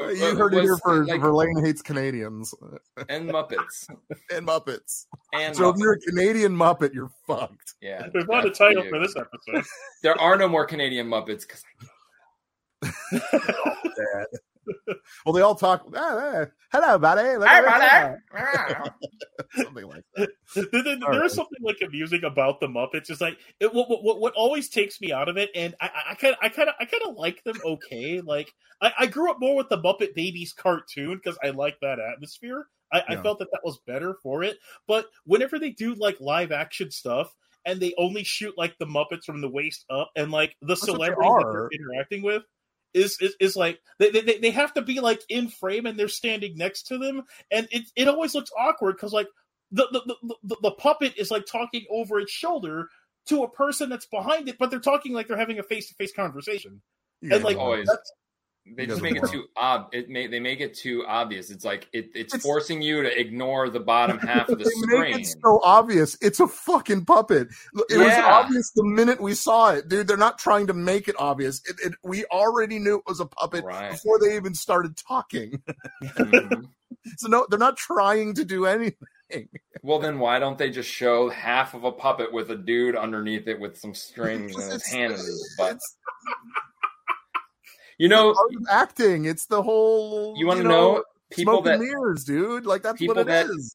uh, You heard it here was, for like, Verlaine hates Canadians [LAUGHS] and Muppets. and Muppets. And So if you're a Canadian Muppet, you're fucked. yeah, There's not a that's title you. for this episode. There are no more Canadian Muppets because [LAUGHS] Dad. Well, they all talk. "Ah, ah, hello, buddy. Look Hey, at buddy. this." [LAUGHS] [LAUGHS] Something like that. [LAUGHS] there, there- there All right. is something like amusing about the Muppets. It's like it, what, what what always takes me out of it, and I I kind I kind of I kind of like them. Okay, like I, I grew up more with the Muppet Babies cartoon because I like that atmosphere. I, I felt that that was better for it. But whenever they do like live action stuff. And they only shoot like the Muppets from the waist up, and like the what they celebrity that they're are. interacting with is is, is like they, they they have to be like in frame, and they're standing next to them, and it it always looks awkward because like the the, the the the puppet is like talking over its shoulder to a person that's behind it, but they're talking like they're having a face to face conversation. Yeah, And like Always. that's- They just make it too ob. It may they make it too obvious. It's like it, it's, It's- forcing you to ignore the bottom [LAUGHS] half of the they make screen. it so obvious. It's a fucking puppet. It was obvious the minute we saw it, dude. They're not trying to make it obvious. It, it, we already knew it was a puppet Right. before they even started talking. Mhm. [LAUGHS] So no, they're not trying to do anything. Well, then why don't they just show half of a puppet with a dude underneath it with some [LAUGHS] strings and his It's- hand in his butt? It's You know, part acting. It's the whole. you want to know people smoke and that mirrors, dude. Like that's people what it that- is.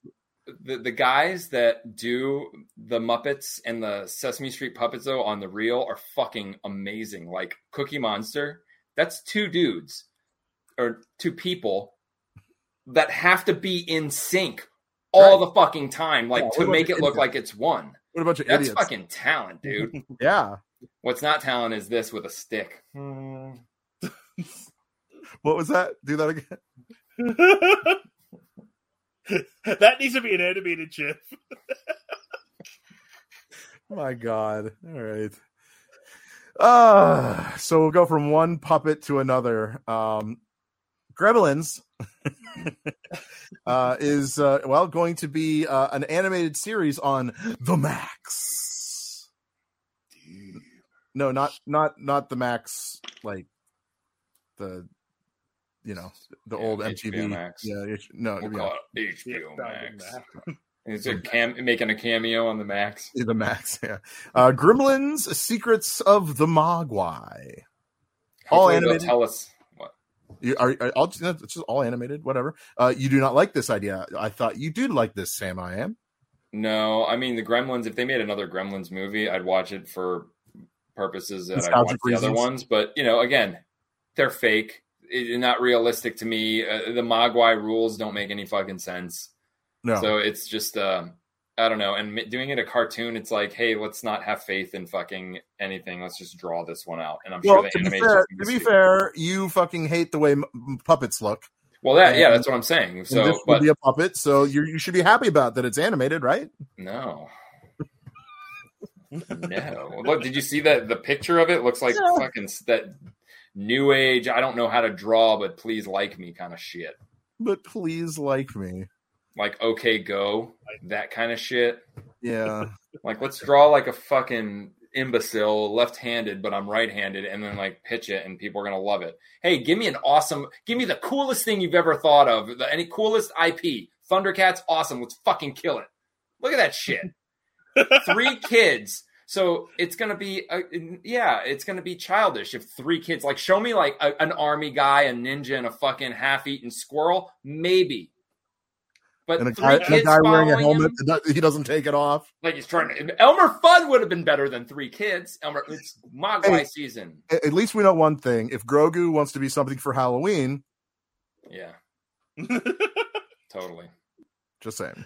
the, the guys that do the Muppets and the Sesame Street puppets though on the reel are fucking amazing. Like Cookie Monster, that's two dudes or two people that have to be in sync all Right. the fucking time, like Yeah, to make it look like it's one. What a bunch of That's idiots. fucking talent, dude. [LAUGHS] Yeah. What's not talent is this with a stick. Hmm. [LAUGHS] What was that? Do that again. [LAUGHS] that needs to be an animated GIF. [LAUGHS] My God. All right. Uh so we'll go from one puppet to another. Um Gremlins uh is uh well going to be uh, an animated series on the Max. No, not not not the Max like the you know the Yeah, old HBO MTV. Max. Yeah, it- no, We'll yeah, call it Yeah, HBO Max. that. Is it cam- making a cameo on the Max? the Max. Yeah, uh, Gremlins: Secrets of the Mogwai. All animated? Tell us what. You are, are all, it's just all animated, whatever. Uh, you do not like this idea. I thought you do like this, Sam. I am. No, I mean the Gremlins. If they made another Gremlins movie, I'd watch it for purposes that I watch the other ones. But you know, again, they're fake. It, not realistic to me. Uh, the Mogwai rules don't make any fucking sense. No, So it's just, uh, I don't know. And doing it a cartoon, it's like, hey, let's not have faith in fucking anything. Let's just draw this one out. And I'm well, sure the to be animation. fair, to be fair, you fucking hate the way m- puppets look. well, that yeah, that's what I'm saying. and So, this but be a puppet, so you you should be happy about that. It's animated, right? No. [LAUGHS] no. Look, did you see that the picture of it looks like [LAUGHS] fucking that new age, I don't know how to draw, but please like me kind of shit. But please like me. Like okay go, that kind of shit. Yeah. [LAUGHS] Like let's draw like a fucking imbecile left-handed but I'm right-handed and then like pitch it and people are going to love it. Hey, give me an awesome give me the coolest thing you've ever thought of. The, any coolest IP. Thundercats awesome. Let's fucking kill it. Look at that shit. [LAUGHS] three kids. So it's gonna be, uh, yeah, it's gonna be childish if three kids like show me like a, an army guy, a ninja, and a fucking half-eaten squirrel, maybe. But And a three guy, and a kids guy wearing a helmet, him, he doesn't take it off. like he's trying to. Elmer Fudd would have been better than three kids. Elmer, it's Mogwai Hey. season. At least we know one thing: if Grogu wants to be something for Halloween, Yeah, [LAUGHS] totally. just saying.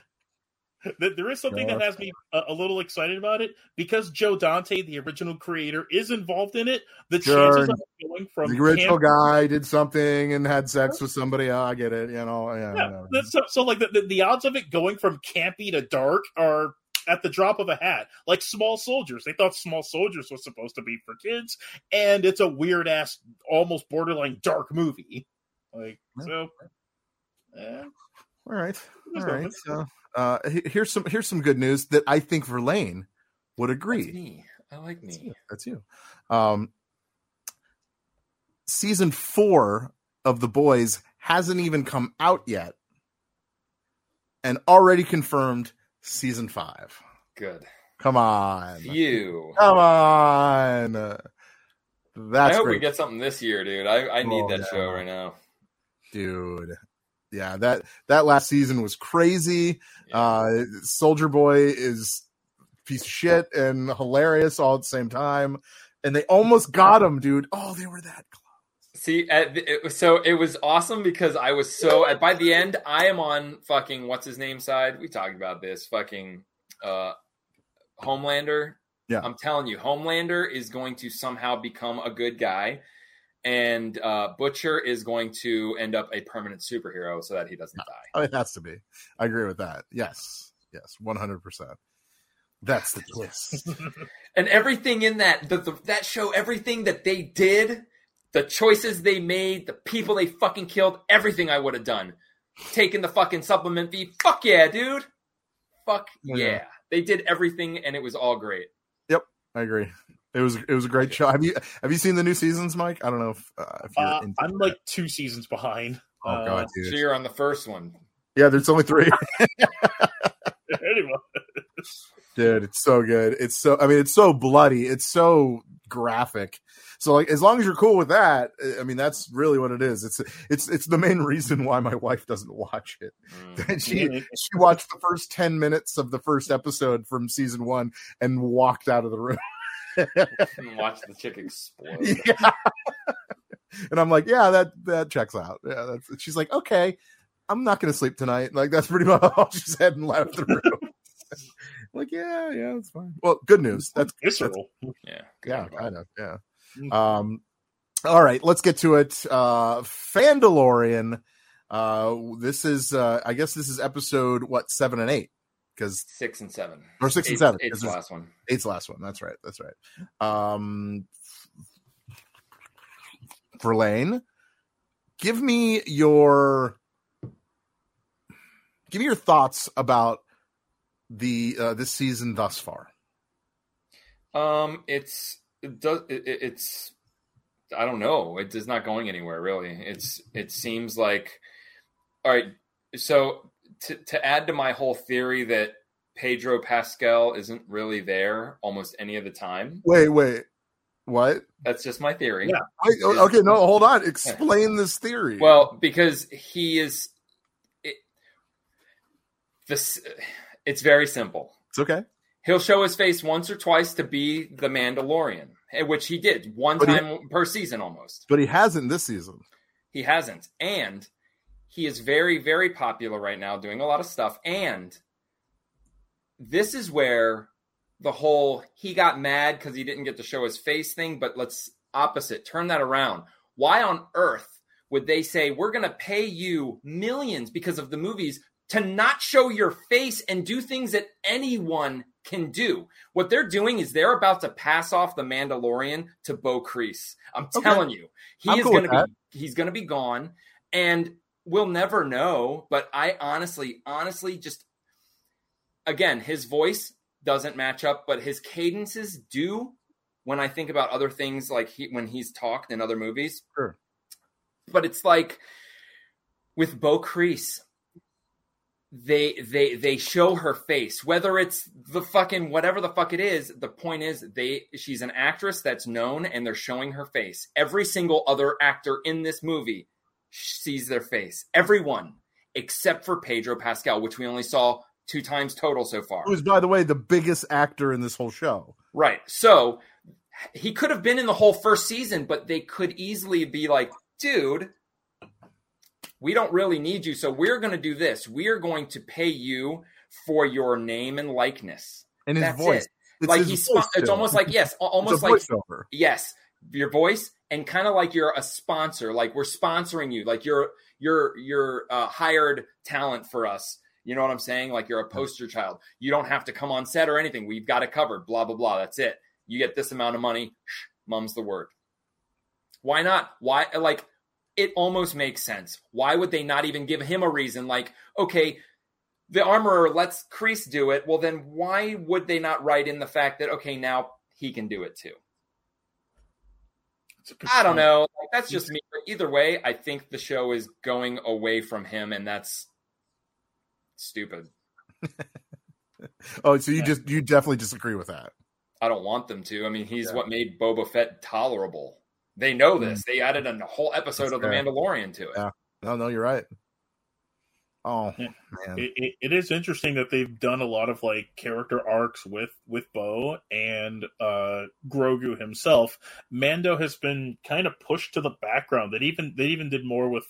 Th- there is something that has me a, a little excited about it because Joe Dante, the original creator, is involved in it. The Sure. chances of going from the original camp- guy did something and had sex with somebody. Oh, I get it. You know, yeah. yeah, so, so like the, the, the odds of it going from campy to dark are at the drop of a hat. Like Small Soldiers, they thought Small Soldiers was supposed to be for kids, and it's a weird ass, almost borderline dark movie. Like Yeah. so. eh, All right. All right. So, uh, here's some here's some good news that I think Verlaine would That's agree. me. I like That's me. you. That's you. Um, season four of The Boys hasn't even come out yet, and already confirmed season five. Good. Come on, You. come on. That's I That's hope we get something this year, dude. I, I need Oh, that yeah. show right now. dude. Yeah, that that last season was crazy. Yeah. Uh Soldier Boy is piece of shit and hilarious all at the same time. And they almost got him, dude. Oh, they were that close. See, the, it, so it was awesome because I was so at, by the end I am on fucking what's his name side. We talked about this fucking uh Homelander. Yeah. I'm telling you, Homelander is going to somehow become a good guy, and uh, Butcher is going to end up a permanent superhero so that he doesn't [LAUGHS] die. Oh, it has to be. I agree with that. Yes. Yes. 100%. That's the twist. [LAUGHS] and everything in that the, the, that show everything that they did the choices they made the people they fucking killed everything i would have done taking the fucking supplement fee fuck yeah dude fuck Yeah. yeah. they did everything and it was all great Yep, I agree. It was it was a great show. Have you have you seen the new seasons, Mike? I don't know if, uh, if you're Uh, into I'm that. like two seasons behind. oh Uh, god, so you're on the first one Yeah, there's only three. anyway, [LAUGHS] dude it's so good it's so i mean it's so bloody it's so graphic so like as long as you're cool with that i mean that's really what it is it's it's it's the main [LAUGHS] reason why my wife doesn't watch it Mm. [LAUGHS] she she watched the first 10 minutes of the first episode from season one and walked out of the room [LAUGHS] watch the chick explode. [LAUGHS] Yeah. And i'm like yeah that that checks out. Yeah that's she's like okay i'm not gonna sleep tonight. Like that's pretty [LAUGHS] much all she said and left the room. Like yeah yeah that's fine. Well good news. That's visceral. yeah. Yeah good. kind of yeah. Mhm. um all right let's get to it. Uh fandalorian uh this is uh i guess this is episode what seven and eight because six and seven or six and seven eight's the last one eight's the last one that's right that's right um Verlaine, give me your give me your thoughts about the uh this season thus far Um, it's it does it- it's I don't know. It is not going anywhere really. It's it seems like all right. So to to add to my whole theory that Pedro Pascal isn't really there almost any of the time. wait wait what That's just my theory. Yeah. O- okay no hold on [LAUGHS] explain this theory Well, because he is it, this it's very simple. it's okay He'll show his face once or twice to be the Mandalorian, eh, which he did one But he- time per season almost. but he hasn't this season He hasn't. And he is very, very popular right now, doing a lot of stuff. And this is where the whole he got mad because he didn't get to show his face thing, but let's opposite, turn that around. Why on earth would they say, we're going to pay you millions because of the movies to not show your face and do things that anyone can do? What they're doing is they're about to pass off the Mandalorian to Bo Kryze. I'm Okay. telling you, he I'm is cool going to be he's going to be gone and we'll never know but i honestly honestly just again his voice doesn't match up but his cadences do when i think about other things like he, when he's talked in other movies Sure. but it's like with bo Kryze, they they they show her face whether it's the fucking whatever the fuck it is the point is they she's an actress that's known and they're showing her face every single other actor in this movie sees their face. Everyone except for pedro pascal which we only saw two times total so far. Who's by the way the biggest actor in this whole show. Right. So he could have been in the whole first season but they could easily be like dude we don't really need you so we're going to do this. We are going to pay you for your name and likeness. And his That's voice. it. It's like he's it's almost like yes almost like yes your voice and kind of like you're a sponsor like we're sponsoring you like you're you're you're uh, hired talent for us. You know what i'm saying? Like you're a poster child. You don't have to come on set or anything. We've got it covered blah blah blah. That's it. You get this amount of money. Shh, mum's the word. Why not? Why like it almost makes sense. Why would they not even give him a reason? Like okay the armorer lets Kryze do it. Well then why would they not write in the fact that okay now he can do it too? It's a good I don't know. Like, that's just me. But either way, I think the show is going away from him, and that's stupid. [LAUGHS] Oh, so you Yeah. just you definitely disagree with that. I don't want them to. I mean, he's Yeah. what made Boba Fett tolerable. They know this. Hmm. They added a whole episode That's of The. Mandalorian to it. Yeah. No, no, you're right. Oh Yeah. man, It, it, it is interesting that they've done a lot of like character arcs with with Bo and uh Grogu himself. Mando has been kind of pushed to the background. That even they even did more with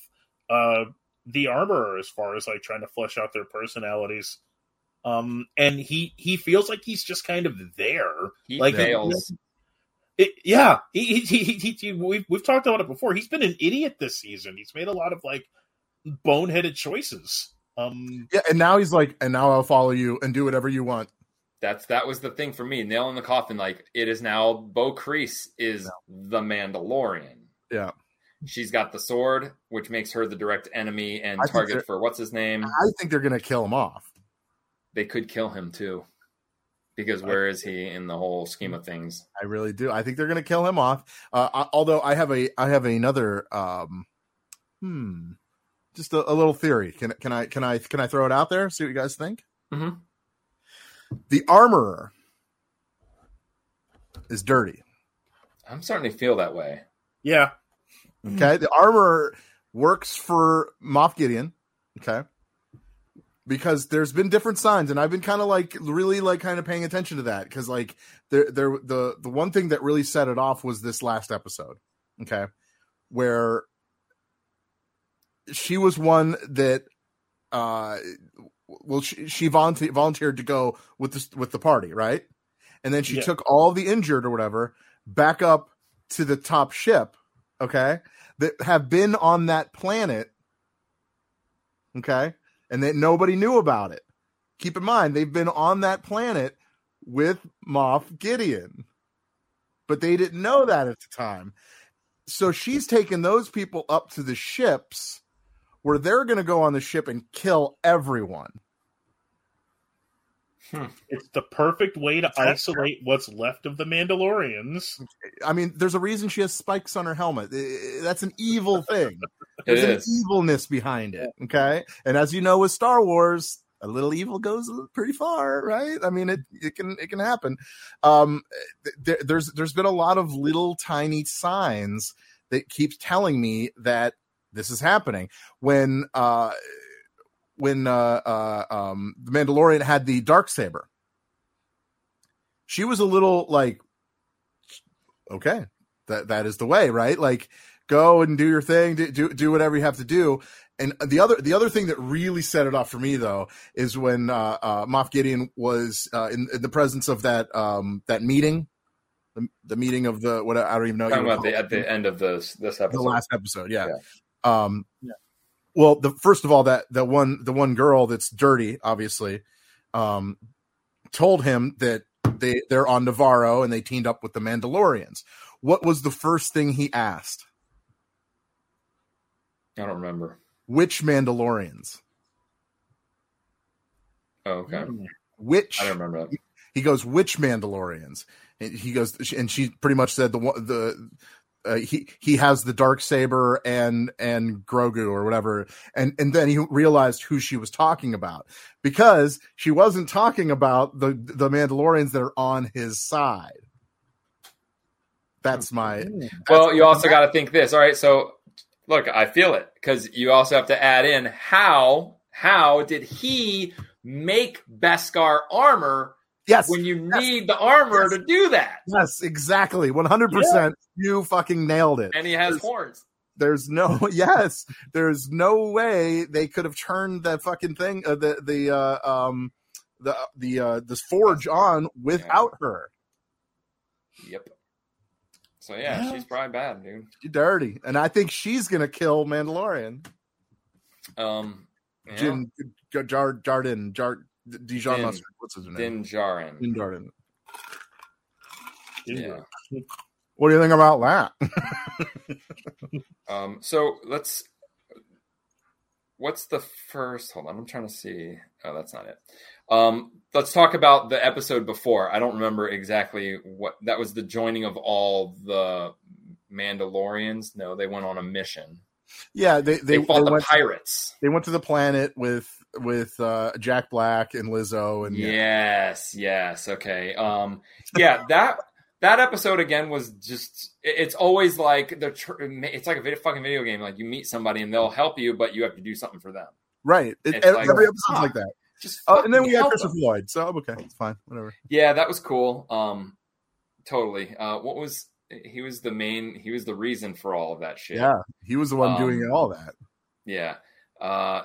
uh the armorer as far as like trying to flesh out their personalities. Um and he he feels like he's just kind of there. He Like, fails. It, yeah, he, he, he, he, he- we've we've talked about it before. He's been an idiot this season. He's made a lot of like boneheaded choices. Um, yeah, and now he's like, and now I'll follow you and do whatever you want. That's that was the thing for me. Nail in the coffin. Like it is now. Bo Kryze is the Mandalorian. Yeah. She's got the sword, which makes her the direct enemy and I target for what's his name. I think they're gonna kill him off. They could kill him too, because where is he in the whole scheme of things? I really do. I think they're gonna kill him off. Uh, I, although I have a, I have another, um, hmm, just a, a little theory. Can can I can I can I throw it out there? See what you guys think. Mhm. The armorer is dirty. I'm starting to feel that way. yeah, Okay, the armorer works for Moff Gideon. Okay, because there's been different signs, and I've been kind of like really like kind of paying attention to that because like there there the the one thing that really set it off was this last episode. Okay, where she was one that uh well she, she volunteered volunteered to go with this with the party right? And then she Yeah. took all the injured or whatever back up to the top ship okay that have been on that planet okay and that nobody knew about it. Keep in mind they've been on that planet with Moff Gideon but they didn't know that at the time. So she's taken those people up to the ships where they're going to go on the ship and kill everyone it's the perfect way to isolate what's left of the Mandalorians. I mean, there's a reason she has spikes on her helmet. That's an evil [LAUGHS] thing. It There's an evilness behind it. Okay. And as you know, with Star Wars, a little evil goes pretty far, right? I mean, it, it can, it can happen. Um, th- there, there's, there's been a lot of little tiny signs that keeps telling me that this is happening when, uh, when, uh, uh, um, the Mandalorian had the dark saber, she was a little like, okay, that, that is the way, right? Like, go and do your thing, do, do do whatever you have to do. And the other the other thing that really set it off for me though is when uh, uh, Moff Gideon was uh, in, in the presence of that um, that meeting, the, the meeting of the what I don't even know Talking about the, at the end of this this the last episode, yeah. Um, yeah. Well, the first of all, that the one the one girl that's dirty, obviously, um, told him that they they're on Nevarro and they teamed up with the Mandalorians. What was the first thing he asked? I don't remember. Which Mandalorians? Oh, okay. Which I don't remember that. he goes, which Mandalorians? And he goes, and she pretty much said the one the uh, he he has the dark saber and and Grogu or whatever, and and then he realized who she was talking about because she wasn't talking about the the Mandalorians that are on his side. That's my Well, you also got to think this. All right, so look, I feel it because you also have to add in how how did he make Beskar armor yes when you yes, need the armor yes. to do that? yes exactly one hundred percent. You fucking nailed it. And he has There's- horns. there's no [LAUGHS] yes there's no way they could have turned that fucking thing uh, the the uh, um the the uh this forge on without her Yep. So yeah, Yeah. she's probably bad, dude. She's dirty and i think she's gonna kill mandalorian Um, yeah. Jin Jar Jar Jardin Jar Dijon Din. Mustard what's his name Din Djarin. Din Jardin Yeah. what do you think about that Um, so let's. What's the first? Hold on, I'm trying to see. Oh, that's not it. Um, let's talk about the episode before. I don't remember exactly what that was. The joining of all the Mandalorians. No, they went on a mission. Yeah they They, they, fought they the went, pirates. they went to the planet with with uh jack black and lizzo and Yes, yes. Okay. Um, yeah, that that episode again was just it's always like the it's like a video, fucking video game like you meet somebody and they'll help you but you have to do something for them right it, every like, episode's oh, like that just oh, and then we got Christopher them. Lloyd so okay it's fine whatever yeah that was cool um totally uh what was he was the main he was the reason for all of that shit yeah he was the one um, doing all that yeah uh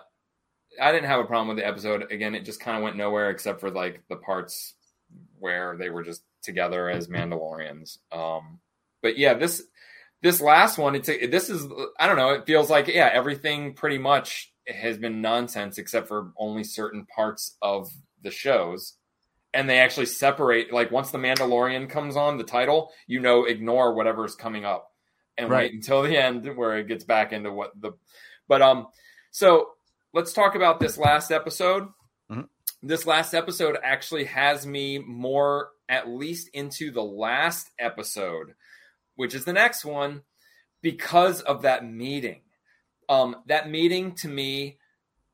I didn't have a problem with the episode again it just kind of went nowhere except for like the parts where they were just together as Mandalorians. Um, but yeah, this this last one, it's a, this is I don't know. It feels like yeah, everything pretty much has been nonsense except for only certain parts of the shows. And they actually separate. Like once the Mandalorian comes on, the title, you know, ignore whatever's coming up and right. wait until the end where it gets back into what the. But um, so let's talk about this last episode. Mm-hmm. This last episode actually has me more at least into the last episode, which is the next one, because of that meeting. Um, that meeting to me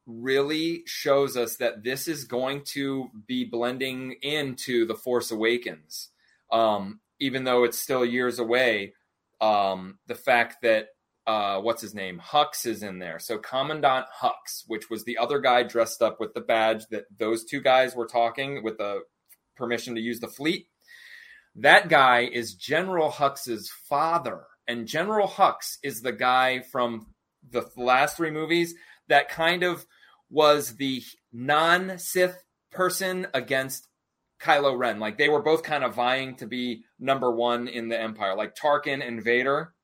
really shows us that this is going to be blending into the Force Awakens. Um, even though it's still years away, um, the fact that uh, what's his name? Hux is in there. So Commandant Hux, which was the other guy dressed up with the badge that those two guys were talking with the permission to use the fleet. That guy is General Hux's father. And General Hux is the guy from the last three movies that kind of was the non Sith person against Kylo Ren. Like they were both kind of vying to be number one in the Empire, like Tarkin and Vader.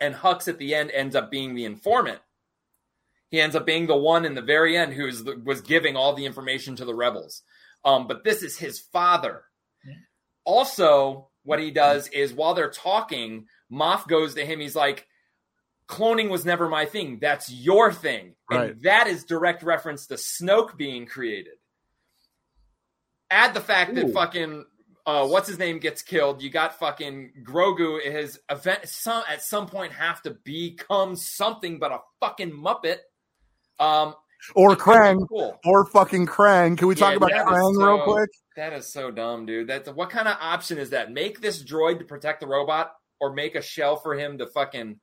And Hux at the end ends up being the informant. He ends up being the one in the very end who was giving all the information to the rebels. Um, but this is his father. Yeah. Also, what he does is while they're talking, Moff goes to him. He's like, cloning was never my thing. That's your thing. Right. And that is direct reference to Snoke being created. Add the fact Ooh. that fucking uh, what's his name gets killed. You got fucking Grogu. His event some at some point have to become something but a fucking muppet. Um, or Krang, cool. or fucking Krang. Can we talk about Krang so, real quick? That is so dumb, dude. That's what kind of option is that? Make this droid to protect the robot, or make a shell for him to fucking.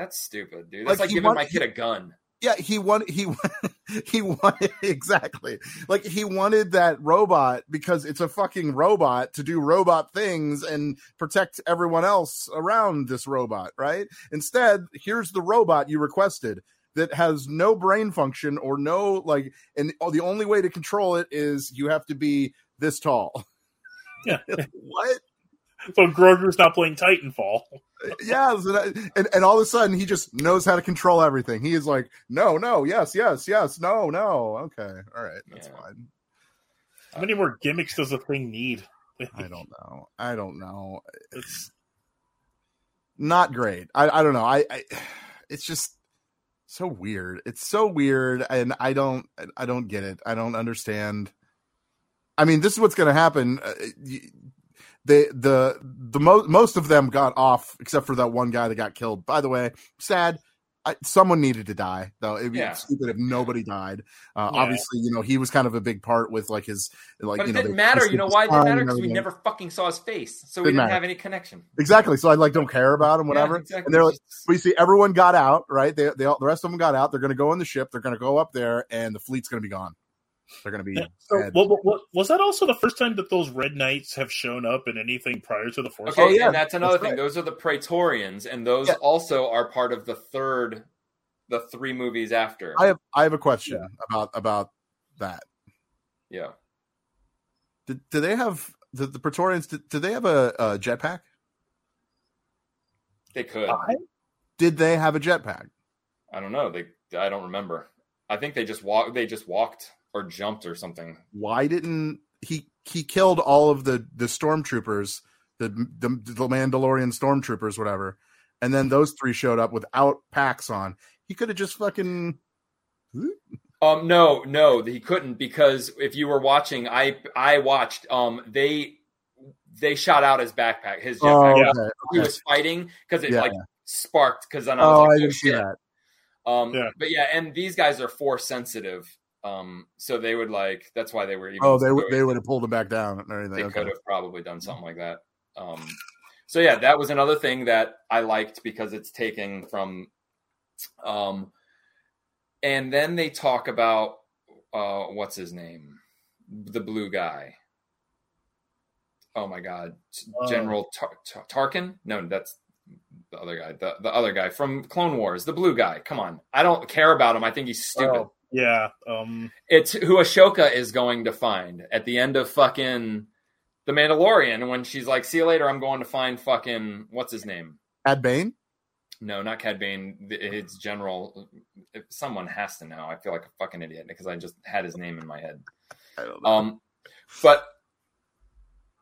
That's stupid, dude. That's like, like giving my kid a gun. Yeah, he wanted he [LAUGHS] he wanted [LAUGHS] exactly like he wanted that robot because it's a fucking robot to do robot things and protect everyone else around this robot, right? Instead, here's the robot you requested that has no brain function or no like and the only way to control it is you have to be this tall yeah [LAUGHS] what so grogu's not playing titanfall yeah and, and all of a sudden he just knows how to control everything he is like no no yes yes yes no no okay all right that's yeah. fine how many more gimmicks does the thing need i don't know i don't know it's not great i, I don't know I, I it's just so weird. It's so weird, and I don't, I don't get it. I don't understand. I mean, this is what's going to happen. Uh, They, the, the most, most of them got off, except for that one guy that got killed. By the way, sad. I, someone needed to die, though. It'd be yeah. stupid if nobody died. Uh, yeah. Obviously, you know he was kind of a big part with like his like. But you it know, didn't matter. You know why it didn't matter? Because we never fucking saw his face, so we didn't, didn't have any connection. Exactly. So I like don't care about him, whatever. Yeah, exactly. And they're like, we see everyone got out, right? They, they all, the rest of them got out. They're going to go on the ship. They're going to go up there, and the fleet's going to be gone. They're going to be. Yeah. So, what, what, was that also the first time that those Red Knights have shown up in anything prior to the Force? Okay, oh, yeah, and that's another that's thing. Right. Those are the Praetorians, and those yeah. also are part of the third the three movies after. I have I have a question yeah. about about that. Yeah. Did, do they have the, the Praetorians? Did, do they have a, a jetpack? They could. did they have a jetpack? I don't know. They I don't remember. I think they just walked. They just walked or jumped or something. Why didn't he? He killed all of the the stormtroopers, the the, the Mandalorian stormtroopers, whatever, and then those three showed up without packs on. He could have just fucking. [LAUGHS] Um, no, no, he couldn't because if you were watching, I I watched. Um, they they shot out his backpack, his jetpack. Oh, okay, okay. He was fighting because it yeah. like sparked. Because then I was oh, like, I didn't see that. Um, yeah. but yeah, and these guys are force sensitive. Um, so they would like that's why they were. Even oh, they would they would have pulled him back down or anything. They okay. could have probably done something like that. Um, so yeah, that was another thing that I liked because it's taken from. Um, and then they talk about uh, what's his name, the blue guy. Oh my god, Uh, General Tar- Tar- Tarkin? No, that's the other guy. The the other guy from Clone Wars, the blue guy. Come on, I don't care about him. I think he's stupid. Oh, yeah. Um, It's who Ahsoka is going to find at the end of fucking The Mandalorian when she's like, "See you later. I'm going to find fucking what's his name." Cad Bane. No, not Cad Bane. It's General. If someone has to know. I feel like a fucking idiot because I just had his name in my head. I don't know. Um, but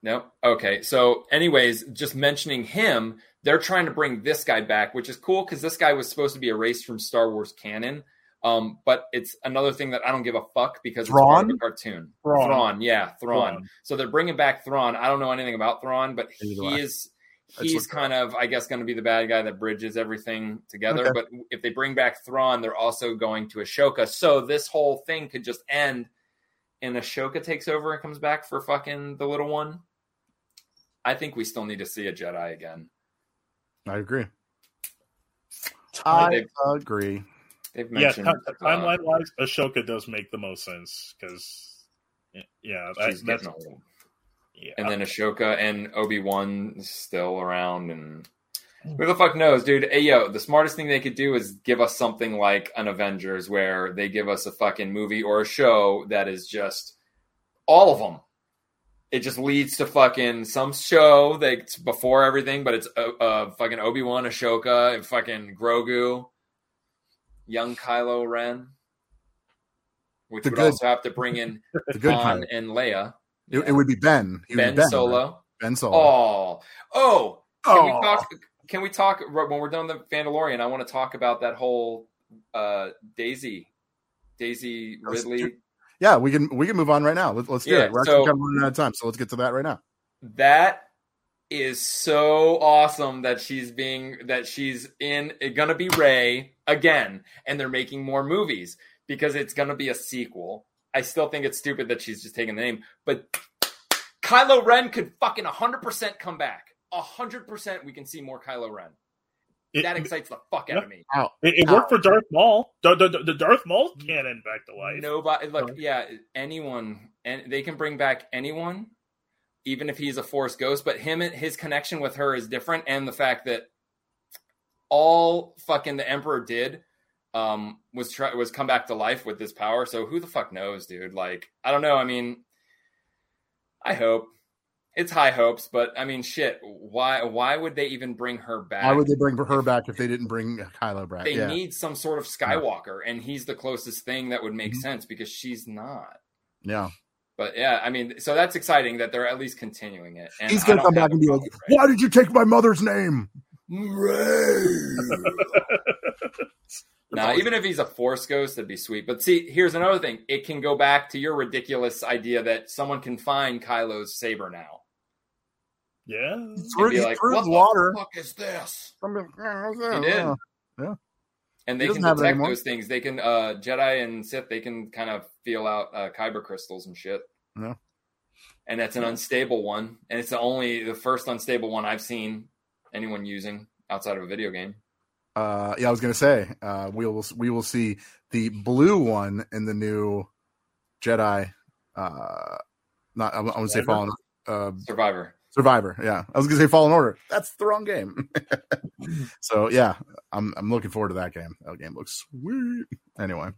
no, okay. So, anyways, just mentioning him, they're trying to bring this guy back, which is cool because this guy was supposed to be erased from Star Wars canon. Um, but it's another thing that I don't give a fuck because it's part of Thrawn? a cartoon. Thrawn. Thrawn, yeah, Thrawn. Thrawn. So they're bringing back Thrawn. I don't know anything about Thrawn, but he is he's kind of, I guess, going to be the bad guy that bridges everything together. Okay. But if they bring back Thrawn, they're also going to Ahsoka. So this whole thing could just end, and Ahsoka takes over and comes back for fucking the little one. I think we still need to see a Jedi again. I agree. I- I agree. They've yeah, mentioned ti- uh, timeline wise, Ahsoka does make the most sense because, yeah, that, she's that's getting old. yeah. and then Ahsoka and Obi Wan still around, and who the fuck knows, dude? Hey, yo, the smartest thing they could do is give us something like an Avengers, where they give us a fucking movie or a show that is just all of them. It just leads to fucking some show that's before everything, but it's uh, uh fucking Obi Wan, Ahsoka, and fucking Grogu, young Kylo Ren, which The would good- also have to bring in [LAUGHS] The good Han and Leia. It, it would be Ben. He Ben, be ben Solo. right? Ben Solo. Oh, oh. Can we Oh. talk? Can we talk when we're done with the Mandalorian? I want to talk about that whole uh, Daisy, Daisy Ridley. Yeah, we can we can move on right now. Let's, let's do Yeah, it. We're so- actually kind of running out of time, so let's get to that right now. That is so awesome that she's being that she's in it gonna be Rey again, and they're making more movies because it's gonna be a sequel. I still think it's stupid that she's just taking the name, but Kylo Ren could fucking 100% come back. 100% we can see more Kylo Ren. It, that excites the fuck out of me. it, it worked for Darth Maul. The, the, the Darth Maul canon back to life. Nobody, look, Huh? yeah, anyone, and they can bring back anyone, even if he's a Force ghost. But him, his connection with her is different, and the fact that all fucking the Emperor did um was try was come back to life with this power. So who the fuck knows, dude? Like, I don't know. I mean, I hope it's high hopes, but I mean, shit. Why? Why would they even bring her back? Why would they bring her back if they didn't bring Kylo back? they yeah, need some sort of Skywalker, and he's the closest thing that would make Mhm. sense because she's not. yeah. But yeah, I mean, so that's exciting that they're at least continuing it. And He's gonna come back and be like, "Why did you take my mother's name?" it. Now, even if he's a Force ghost, that'd be sweet. But see, here's another thing: it can go back to your ridiculous idea that someone can find Kylo's saber now. Yeah. Through, And be he like, threw what the the water. fuck is this? He He did. And they can detect those things. They can uh Jedi and Sith. They can kind of feel out uh, kyber crystals and shit. Yeah. And that's an unstable one, and it's the only the first unstable one I've seen anyone using outside of a video game. Uh, yeah, I was gonna say uh, we will we will see the blue one in the new Jedi. Uh, not I, I want to say Fallen uh, Survivor. Survivor. Yeah, I was gonna say Fallen Order. That's the wrong game. [LAUGHS] so yeah, I'm I'm looking forward to that game. That game looks sweet. Anyway,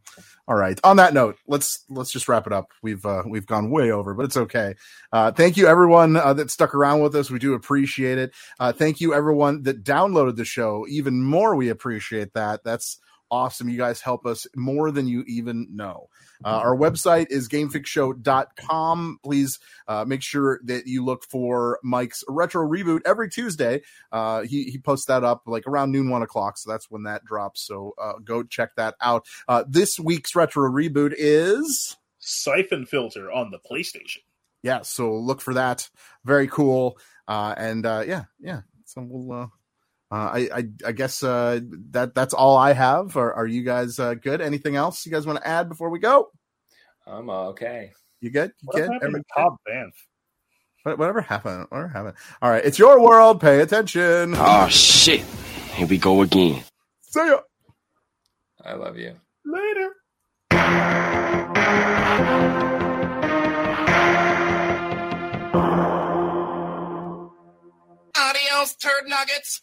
all right. On that note, let's let's just wrap it up. We've uh, we've gone way over, but it's okay. Uh, thank you everyone uh, that stuck around with us. We do appreciate it. Uh, thank you everyone that downloaded the show. Even more, we appreciate that. That's awesome. You guys help us more than you even know. Uh, our website is gamefixshow.com. Please uh, make sure that you look for Mike's retro reboot every Tuesday. Uh, he, he posts that up like around noon, one o'clock. So that's when that drops. So uh, go check that out. Uh, this week's retro reboot is. Siphon filter on the PlayStation. Yeah, so look for that. Very cool. Uh, and uh, yeah, yeah. So we'll. Uh, I, I I guess uh, that that's all I have. Are, are you guys uh, good? Anything else you guys want to add before we go? I'm okay. You good? You What good? happened to Everybody- Cobb Vanth? Whatever happened? Whatever happened? All right, it's your world. Pay attention. Oh shit! Here we go again. See ya. I love you. Later. Adios, turd nuggets.